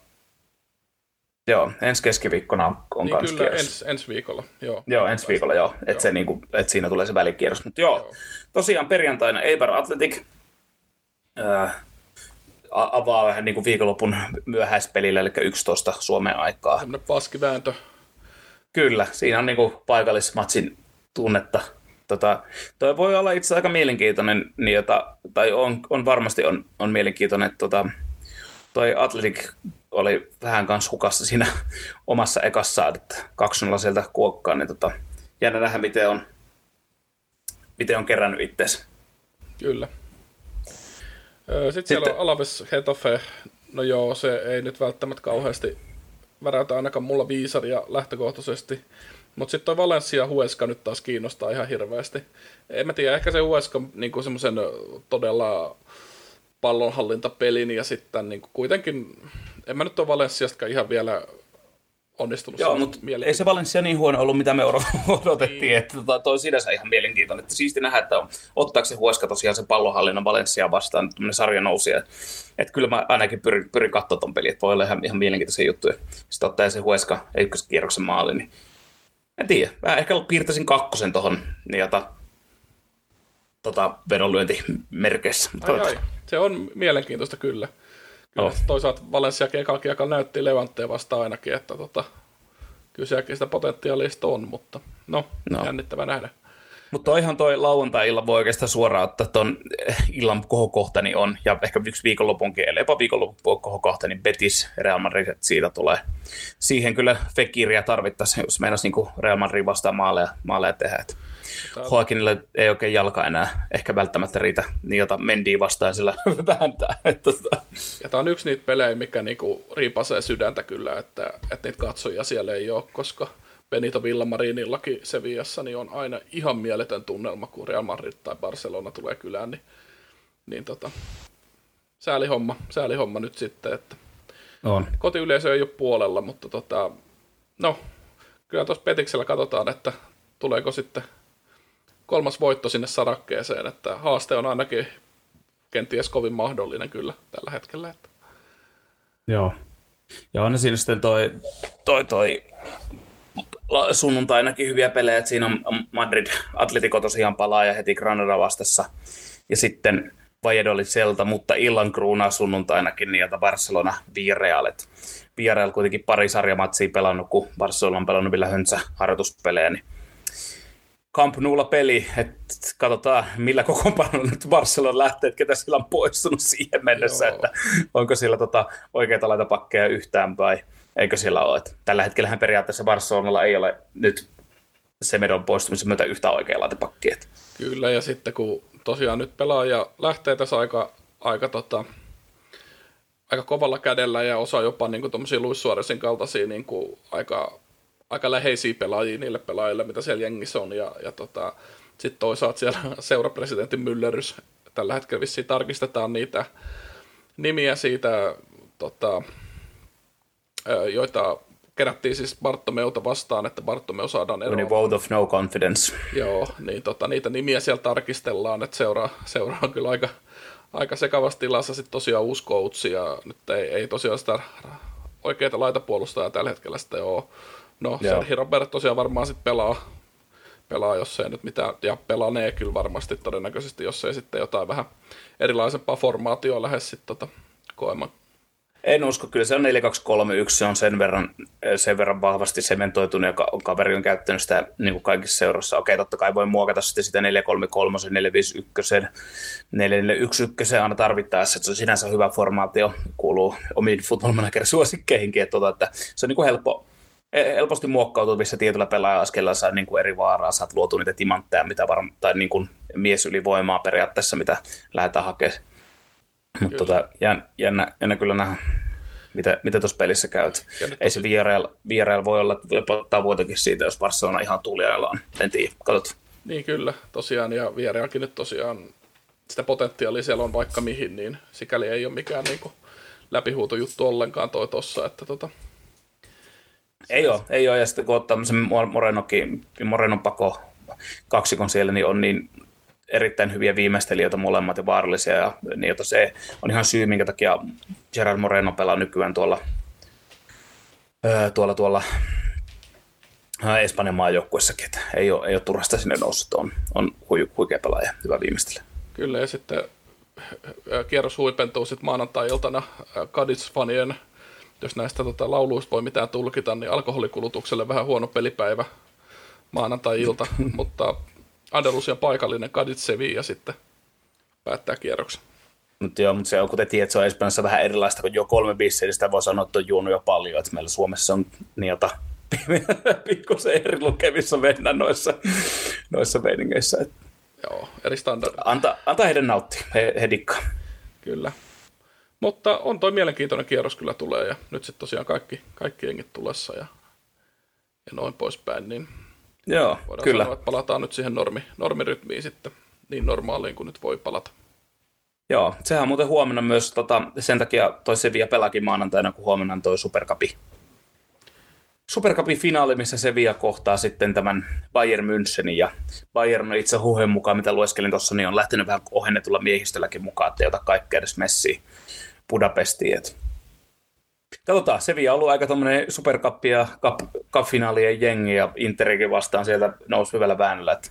Joo, ensi keskiviikkona on, on niin kyllä, ens, ensi viikolla, joo. Joo, ensi viikolla, joo. Että joo. Se, niinku, et siinä tulee se välikierros. Mutta joo, joo, tosiaan perjantaina Eibar Athletic äh, avaa vähän niin kuin viikonlopun myöhäispelillä, eli 11 Suomen aikaa. Sellainen paskivääntö. Kyllä, siinä on niin kuin paikallismatsin tunnetta. Tota, toi voi olla itse aika mielenkiintoinen, niin jota, tai on, on varmasti on, on mielenkiintoinen, tota, toi Atletic oli vähän kanssa hukassa siinä omassa ekassaan, että 2 sieltä kuokkaan, niin tota, jännä nähdä, miten on, miten on kerännyt itsensä. Kyllä. Sitten, Sitten siellä on Alaves Hetofe. No joo, se ei nyt välttämättä kauheasti väräytä ainakaan mulla viisaria lähtökohtaisesti. Mutta sitten toi Valencia Hueska nyt taas kiinnostaa ihan hirveästi. En mä tiedä, ehkä se Hueska niinku semmoisen todella pallonhallintapelin ja sitten niin kuitenkin, en mä nyt ole Valenssiastakaan ihan vielä onnistunut. Joo, mutta ei se Valencia niin huono ollut, mitä me odotettiin, niin. että tota, toi sinänsä ihan mielenkiintoinen. Että siisti nähdä, että on, ottaako se Hueska tosiaan se pallonhallinnan Valencia vastaan, että sarja nousi. Että kyllä mä ainakin pyrin, pyrin katsoa ton pelin, että voi olla ihan, ihan mielenkiintoisia juttuja. Sitten ottaa se Hueska ykköskierroksen maali, niin en tiedä. Mä ehkä piirtäisin kakkosen tuohon niin jota, tota, vedonlyöntimerkeissä. Ai, ai. Se on mielenkiintoista kyllä. Kyllä oh. Toisaalta Valencia Kekakiakalla näytti Levantteen vasta ainakin, että tota, kyllä sielläkin sitä potentiaalista on, mutta no, no. jännittävä nähdä. Mutta toihan toi lauantai-illan voi oikeastaan suoraan ottaa tuon illan kohokohta, niin on, ja ehkä yksi viikonlopunkin, eli jopa viikonlopun kohokohta, niin Betis Real Madrid, siitä tulee. Siihen kyllä Fekiriä tarvittaisiin, jos meinas niin Real Madrid vastaan maaleja, maaleja tehdä. Et Joaquinille ei oikein jalka enää ehkä välttämättä riitä niin jota Mendy vastaan sillä vääntää. Että, tota. Ja tämä on yksi niitä pelejä, mikä niinku riipasee sydäntä kyllä, että, että niitä katsojia siellä ei ole, koska – Benito Villamarinillakin Sevillassa, niin on aina ihan mieletön tunnelma, kun Real Madrid tai Barcelona tulee kylään, niin, niin tota, säälihomma, säälihomma nyt sitten, että on. kotiyleisö ei ole puolella, mutta tota, no, kyllä tuossa Petiksellä katsotaan, että tuleeko sitten kolmas voitto sinne sarakkeeseen, että haaste on ainakin kenties kovin mahdollinen kyllä tällä hetkellä. Että. Joo. Ja on siinä sitten toi, toi, toi sunnuntainakin hyviä pelejä, että siinä on Madrid Atletico tosiaan palaa ja heti Granada vastassa. Ja sitten Valladolid Celta, mutta illan kruunaa sunnuntainakin niin Barcelona Villarreal. Villarreal kuitenkin pari sarjamatsia pelannut, kun Barcelona on pelannut vielä hönsä harjoituspelejä, niin Camp Noulla peli, että katsotaan millä kokoonpanolla nyt Barcelona lähtee, että ketä sillä on poistunut siihen mennessä, Joo. että onko sillä tota oikeita laitapakkeja yhtään vai eikö siellä ole. Että tällä hetkellä periaatteessa Barcelonalla ei ole nyt Semedon poistumisen myötä yhtä oikea laitepakki. Kyllä, ja sitten kun tosiaan nyt pelaaja lähtee tässä aika, aika, tota, aika kovalla kädellä ja osa jopa niin tuommoisia Luis Suarezin kaltaisia niin kuin aika, aika läheisiä pelaajia niille pelaajille, mitä siellä jengissä on. Ja, ja tota, sitten toisaalta siellä seurapresidentin myllerys tällä hetkellä vissiin tarkistetaan niitä nimiä siitä tota, joita kerättiin siis Bartomeuta vastaan, että Bartomeu saadaan eroon. Niin vote of no confidence. Joo, niin tota, niitä nimiä siellä tarkistellaan, että seuraa, seuraa on kyllä aika, aika sekavassa tilassa sitten tosiaan uusi coach, ja nyt ei, ei tosiaan sitä oikeita laitapuolustajaa tällä hetkellä sitten ole. No, Serhi Robert tosiaan varmaan sitten pelaa, pelaa, jos ei nyt mitään, ja pelanee kyllä varmasti todennäköisesti, jos ei sitten jotain vähän erilaisempaa formaatioa lähes sitten tota, koemaan en usko, kyllä se on 4231, se on sen verran, sen verran vahvasti sementoitunut ja kaveri on käyttänyt sitä niin kuin kaikissa seuroissa. Okei, totta kai voi muokata sitten sitä 433, 451, 441 aina tarvittaessa, että se on sinänsä hyvä formaatio, kuuluu omiin football manager suosikkeihinkin, että, tuota, että se on niin kuin helppo, helposti muokkautuvissa tietyllä pelaaja-askelilla saa niin kuin eri vaaraa, saat luotu niitä timantteja, mitä varm- tai niin kuin mies ylivoimaa periaatteessa, mitä lähdetään hakemaan mutta tota, jännä, jännä, kyllä nähdä, mitä, mitä tuossa pelissä käyt. Ei se VRL, VRL voi olla tavoitekin siitä, jos Barcelona ihan tuliaillaan. En tiedä, katsot. Niin kyllä, tosiaan, ja VRLkin nyt tosiaan sitä potentiaalia siellä on vaikka mihin, niin sikäli ei ole mikään niin kuin läpihuutojuttu ollenkaan toi tossa, että tota, ei ole, ei ole, ja sitten kun ottaa Morenokin, Morenon pako kaksikon siellä, niin on niin erittäin hyviä viimeistelijöitä molemmat ja vaarallisia, ja niin, jota se on ihan syy, minkä takia Gerard Moreno pelaa nykyään tuolla, tuolla, tuolla Espanjan maajoukkuessakin, että ei ole, ei ole turhasta sinne noussut, on, on huikea pelaaja, hyvä viimeistelijä. Kyllä, ja sitten kierros huipentuu sitten maanantai-iltana Cadiz-fanien, jos näistä tota, lauluista voi mitään tulkita, niin alkoholikulutukselle vähän huono pelipäivä maanantai-ilta, mutta Andalusian paikallinen Cadiz Sevilla sitten päättää kierroksen. Mutta joo, mutta se on, kuten tiedät, se on Espanjassa vähän erilaista, kun jo kolme bissejä, niin sitä voi sanoa, että on juonut jo paljon, että meillä Suomessa on niitä pikkusen eri lukemissa mennä noissa, noissa meiningeissä. Joo, eri standard. Anta, anta heidän nauttia, he, he dikkaa. Kyllä. Mutta on toi mielenkiintoinen kierros kyllä tulee ja nyt sitten tosiaan kaikki, kaikki jengit tulessa ja, ja noin poispäin, niin Joo, Voidaan kyllä. Sanoa, että palataan nyt siihen normi, normirytmiin sitten niin normaaliin kuin nyt voi palata. Joo, sehän on muuten huomenna myös, tota, sen takia toi Sevilla pelakin maanantaina, kun huomenna on toi Superkapi. Supercupin finaali, missä Sevilla kohtaa sitten tämän Bayern Münchenin ja Bayern on itse huhen mukaan, mitä lueskelin tuossa, niin on lähtenyt vähän ohennetulla miehistölläkin mukaan, että ei ota kaikkea edes messiin Budapestiin. Et Katsotaan, Sevilla on ollut aika tuommoinen superkappi ja cup-finaalien jengi ja Interikin vastaan sieltä nousi hyvällä väännöllä. Että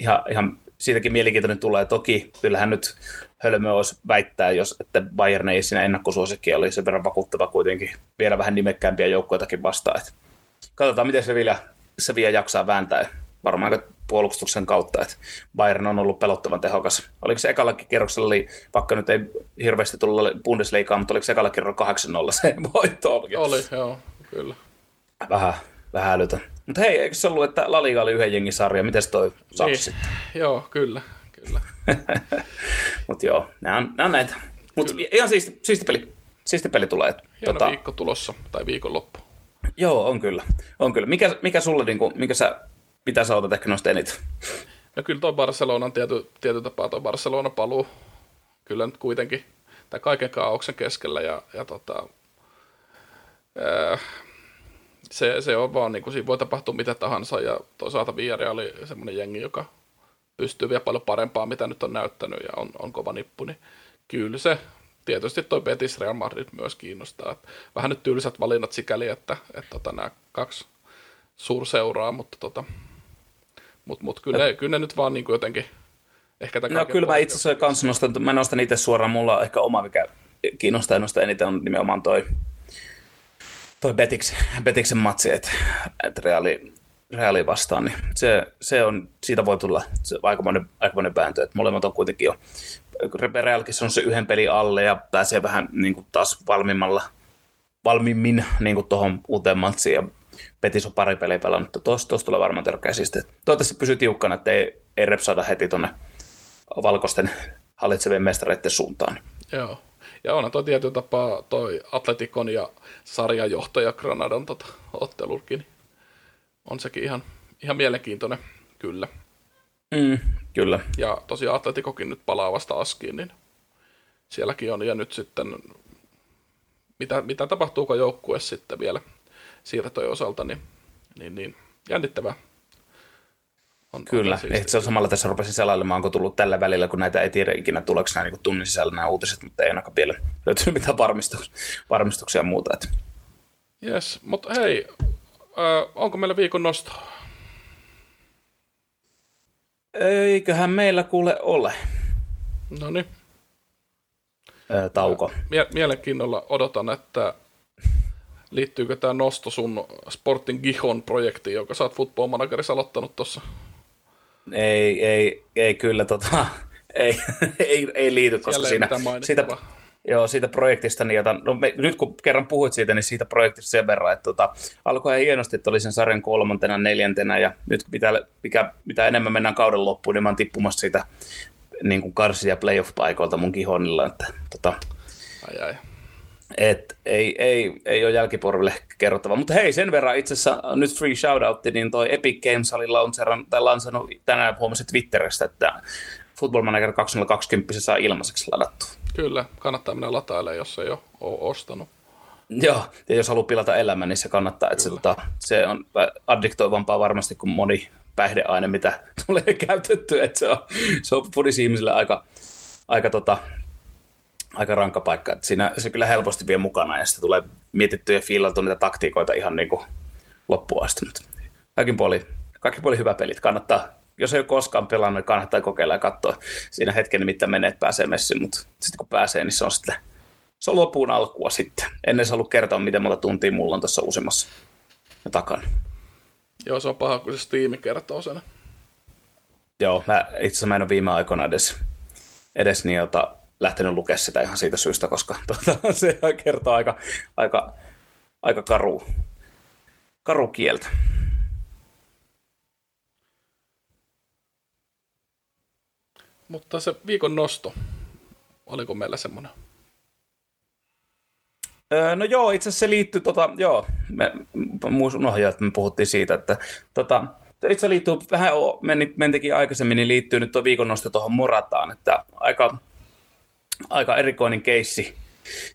ihan, ihan siitäkin mielenkiintoinen tulee. Toki kyllähän nyt hölmö olisi väittää, jos, että Bayern ei siinä ennakkosuosikki oli sen verran vakuuttava kuitenkin vielä vähän nimekkäämpiä joukkoitakin vastaan. Että katsotaan, miten Sevilla, Sevilla jaksaa vääntää. Varmaan puolustuksen kautta, että Bayern on ollut pelottavan tehokas. Oliko se ekalla kierroksella, oli, vaikka nyt ei hirveästi tullut Bundesliigaa, mutta oliko se ekalla kierroksella 8-0 se voitto? Oli, oli joo, kyllä. Vähän, vähän älytön. Mutta hei, eikö se ollut, että La Liga oli yhden jengin sarja? Miten toi Saps niin. Joo, kyllä, kyllä. Mutta joo, nämä on, nämä on näitä. Mutta ihan siisti, siisti peli. Siisti peli tulee. Hieno tota, viikko tulossa, tai viikonloppu. Joo, on kyllä. On kyllä. Mikä, mikä sulle, niin kuin, mikä sä, mitä sä otat ehkä noista eniten? No kyllä tuo Barcelonan tiety, tiety tapaa tuo Barcelona paluu. Kyllä nyt kuitenkin, tai kaiken kaauksen keskellä ja, ja tota, ää, se, se on vaan, niin kuin siinä voi tapahtua mitä tahansa ja toisaalta Vieri oli semmoinen jengi, joka pystyy vielä paljon parempaa, mitä nyt on näyttänyt ja on, on kova nippu, niin kyllä se tietysti toi Betis Real Madrid myös kiinnostaa. Että vähän nyt tylsät valinnat sikäli, että, että tota, nämä kaksi suurseuraa, mutta tota, mut, mut kyllä, ne, kyllä ne nyt vaan niin kuin jotenkin ehkä No kyllä mä itse asiassa kanssa nostan, mä nostan itse suoraan, mulla on ehkä oma, mikä kiinnostaa ja nostaa eniten on nimenomaan toi, toi Betiksen, Betiksen matsi, että, että Reali, Reali vastaan, niin se, se on, siitä voi tulla se aikamoinen, aikamoinen vääntö, että molemmat on kuitenkin jo Realkin on se yhden pelin alle ja pääsee vähän niin kuin taas valmimmalla, valmimmin niin kuin tuohon uuteen matsiin ja Petis on pari peliä pelannut. Tuossa tos tulee varmaan törkeä siistiä. Toivottavasti pysyy tiukkana, että ei, ei repsada heti tuonne valkoisten hallitsevien mestareiden suuntaan. Joo. Ja onhan tuo tietyllä tapaa toi Atletikon ja sarjajohtaja Granadan tota, ottelurkin. On sekin ihan, ihan mielenkiintoinen, kyllä. Mm, kyllä. Ja tosiaan Atletikokin nyt palaa vasta askiin, niin sielläkin on. Ja nyt sitten, mitä, mitä tapahtuuko joukkue sitten vielä siirtojen osalta, niin, niin, niin jännittävää. On, Kyllä, on se on samalla tässä rupesin selailemaan, kun tullut tällä välillä, kun näitä ei tiedä ikinä tuleeko nämä niin tunnin sisällä nämä uutiset, mutta ei ainakaan vielä löytynyt mitään varmistuksia, varmistuksia ja muuta. Että. Yes, mutta hei, äh, onko meillä viikon nosto? Eiköhän meillä kuule ole. No niin. Tauko. Mie- mielenkiinnolla odotan, että liittyykö tämä nosto sun Sporting Gihon projektiin, jonka sä oot Football Managerissa aloittanut tuossa? Ei, ei, ei kyllä tota, ei, ei, ei liity, koska siinä, siitä, joo, siitä projektista, niin jota, no me, nyt kun kerran puhuit siitä, niin siitä projektista sen verran, että tota, alkoi hienosti, että oli sen sarjan kolmantena, neljäntenä, ja nyt mitä, mikä, mitä enemmän mennään kauden loppuun, niin mä oon tippumassa siitä niin kuin karsi- ja playoff-paikoilta mun kihonilla, että tota, ai, ai. Et ei, ei, ei ole jälkiporville kerrottava. Mutta hei, sen verran itse asiassa nyt free shoutoutti, niin toi Epic Games oli launcheran, tai lansannut tänään huomasin Twitteristä, että Football Manager 2020 saa ilmaiseksi ladattu. Kyllä, kannattaa mennä latailemaan, jos ei ole, ole ostanut. Joo, ja jos haluaa pilata elämän, niin se kannattaa. Että se, tota, se on addiktoivampaa varmasti kuin moni päihdeaine, mitä tulee käytetty. Että se on, se on ihmisille aika, aika tota, aika rankka paikka. Että siinä se kyllä helposti vie mukana ja sitten tulee mietittyä ja fiilattu niitä taktiikoita ihan niin kuin loppuun asti. Mutta kaikin puoli, kaikki puoli hyvä pelit. Kannattaa, jos ei ole koskaan pelannut, niin kannattaa kokeilla ja katsoa siinä hetken, mitä menee, että pääsee messiin. Mutta sitten kun pääsee, niin se on sitten se on loppuun alkua sitten. En edes halua kertoa, miten monta tuntia mulla on tässä uusimmassa takana. Joo, se on paha, kun se Steam kertoo sen. Joo, mä, itse asiassa mä en ole viime aikoina edes, edes niin, jota, lähtenyt lukea sitä ihan siitä syystä, koska tuota, se kertoo aika, aika, aika karu, karu kieltä. Mutta se viikon nosto, oliko meillä semmoinen? Öö, no joo, itse asiassa se liittyy, tota, joo, me, unohdin, että me puhuttiin siitä, että tota, itse liittyy vähän, mentikin aikaisemmin, niin liittyy nyt tuo viikon nosto tuohon Morataan, että aika, aika erikoinen keissi,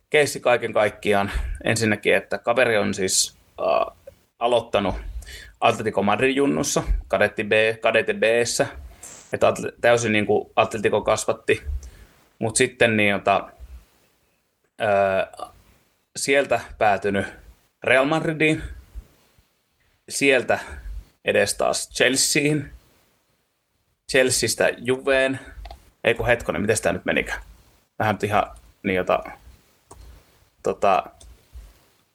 keissi kaiken kaikkiaan. Ensinnäkin, että kaveri on siis äh, aloittanut Atletico Madrid junnussa, kadetti B, kadette b että täysin niin kuin Atletico kasvatti, mutta sitten niin, jota, äh, sieltä päätynyt Real Madridiin, sieltä edes taas Chelseain, Chelseastä Juveen, ei kun hetkonen, miten tämä nyt menikään? Vähän ihan niin jota, tota,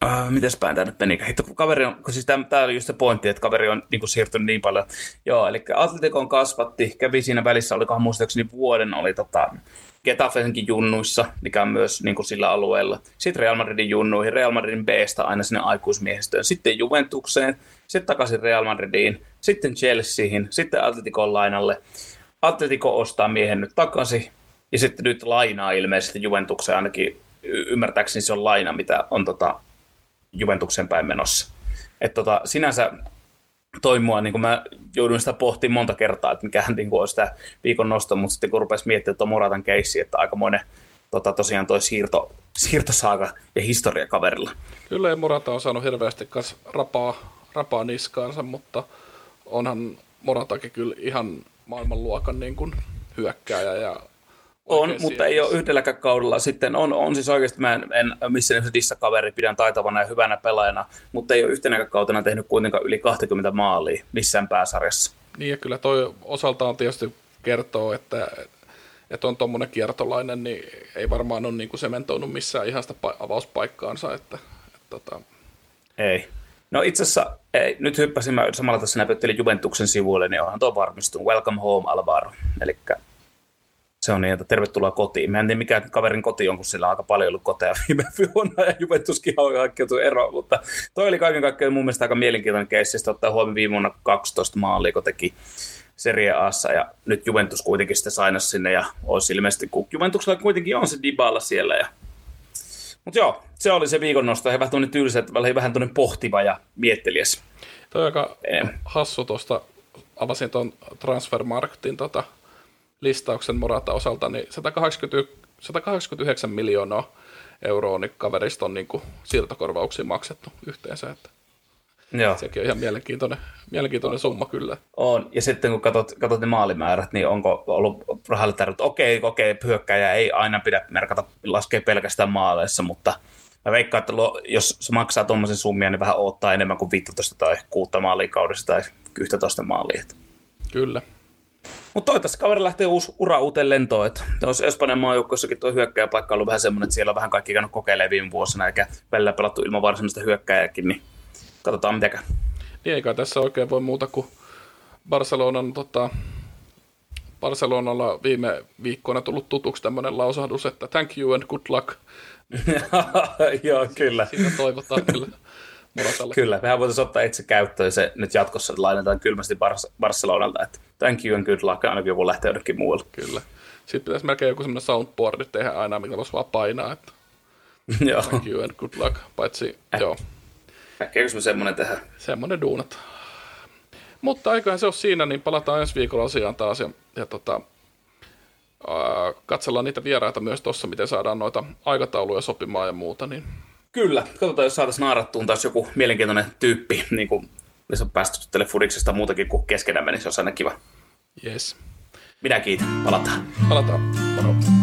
Uh, mites päin tämä nyt? Hitto, kun kaveri on, kun siis tämä oli just se pointti, että kaveri on niin kuin, siirtynyt niin paljon. Joo, eli Atletikon kasvatti, kävi siinä välissä, olikohan muistaakseni vuoden, oli tota, Getafenkin junnuissa, mikä on myös niin kuin sillä alueella. Sitten Real Madridin junnuihin, Real Madridin Bstä aina sinne aikuismiehistöön. Sitten Juventukseen, sitten takaisin Real Madridiin, sitten Chelseahin, sitten Atletikon lainalle. Atletico ostaa miehen nyt takaisin, ja sitten nyt lainaa ilmeisesti Juventukseen ainakin ymmärtääkseni se on laina, mitä on tota Juventuksen päin menossa. Että tota, sinänsä toimia, niin kuin mä joudun sitä pohtimaan monta kertaa, että mikähän niin on sitä viikon nosto, mutta sitten kun rupesi miettimään tuon Moratan keissi, että aikamoinen tota, tosiaan toi siirto, siirtosaaka ja historia kaverilla. Kyllä ei Morata on saanut hirveästi kanssa rapaa, rapaa niskaansa, mutta onhan Moratakin kyllä ihan maailmanluokan niin kuin hyökkääjä ja on, mutta ei ole yhdelläkään kaudella. Sitten on, on siis oikeasti, mä en, en missä nimessä dissa kaveri, pidän taitavana ja hyvänä pelaajana, mutta ei ole yhtenäkään kautena tehnyt kuitenkaan yli 20 maalia missään pääsarjassa. Niin ja kyllä toi osaltaan tietysti kertoo, että, että on tuommoinen kiertolainen, niin ei varmaan ole niin kuin sementoinut missään ihan sitä avauspaikkaansa. Että, että, tota... Ei. No itse asiassa, ei, nyt hyppäsin, mä samalla tässä näpyttelin Juventuksen sivuille, niin onhan tuo varmistunut. Welcome home, Alvaro. Eli se on niin, että tervetuloa kotiin. Mä en tiedä mikä kaverin koti on, kun sillä on aika paljon ollut koteja viime vuonna ja Juventuskin on hankkiutu ero, mutta toi oli kaiken kaikkiaan mun mielestä aika mielenkiintoinen keissi, sitten ottaa huomioon viime vuonna 12 maalia, kun teki Serie Assa ja nyt Juventus kuitenkin sitten sainasi sinne ja olisi ilmeisesti, kun Juventuksella kuitenkin on se Dybala siellä ja mutta joo, se oli se viikon nosto. He vähän tuonne tyyliset, vähän tuonne pohtiva ja mietteliäs. Toi aika hassu tuosta, avasin tuon Transfermarktin tota, listauksen Morata osalta, niin 180, 189 miljoonaa euroa niin kaverista on niin kuin siirtokorvauksia maksettu yhteensä. Että Joo. Sekin on ihan mielenkiintoinen, mielenkiintoinen summa kyllä. On, ja sitten kun katsot, katsot ne maalimäärät, niin onko ollut rahalle että okei, okei, hyökkäjä ei aina pidä merkata, laskee pelkästään maaleissa, mutta mä veikkaan, että jos se maksaa tuommoisen summia, niin vähän odottaa enemmän kuin 15 tai 6 maalia kaudessa tai 11 maalia. Kyllä. Mutta toivottavasti kaveri lähtee uusi ura uuteen lentoon. Että jos Espanjan maajoukkoissakin tuo hyökkäjäpaikka on ollut vähän semmoinen, että siellä on vähän kaikki käynyt kokeilemaan viime vuosina, eikä välillä pelattu ilman varsinaista hyökkäjääkin, niin katsotaan mitenkä. Niin eikä tässä oikein voi muuta kuin Barcelonan tota, Barcelonalla viime viikkoina tullut tutuksi tämmöinen lausahdus, että thank you and good luck. Joo, kyllä. Sitä toivotaan kyllä. Moratalle. Kyllä, mehän voitaisiin ottaa itse käyttöön se nyt jatkossa, että lainataan kylmästi Bar- Barcelonalta, että thank you and good luck, ainakin joku lähtee jonnekin muualle. Kyllä. Sitten pitäisi melkein joku semmoinen soundboardi tehdä aina, mikä voisi vaan painaa, että joo. thank you and good luck, paitsi äh. joo. Äkkiäkö me semmoinen tehdä? Semmoinen duunat. Mutta aikaan se on siinä, niin palataan ensi viikolla asiaan taas ja, ja tota, katsellaan niitä vieraita myös tuossa, miten saadaan noita aikatauluja sopimaan ja muuta, niin Kyllä, katsotaan, jos saataisiin naarattuun taas joku mielenkiintoinen tyyppi, niin kuin jos on päästy fudiksesta muutakin kuin keskenämme, niin se on aina kiva. Yes. Minä kiitän. Palataan. Palataan. Moro.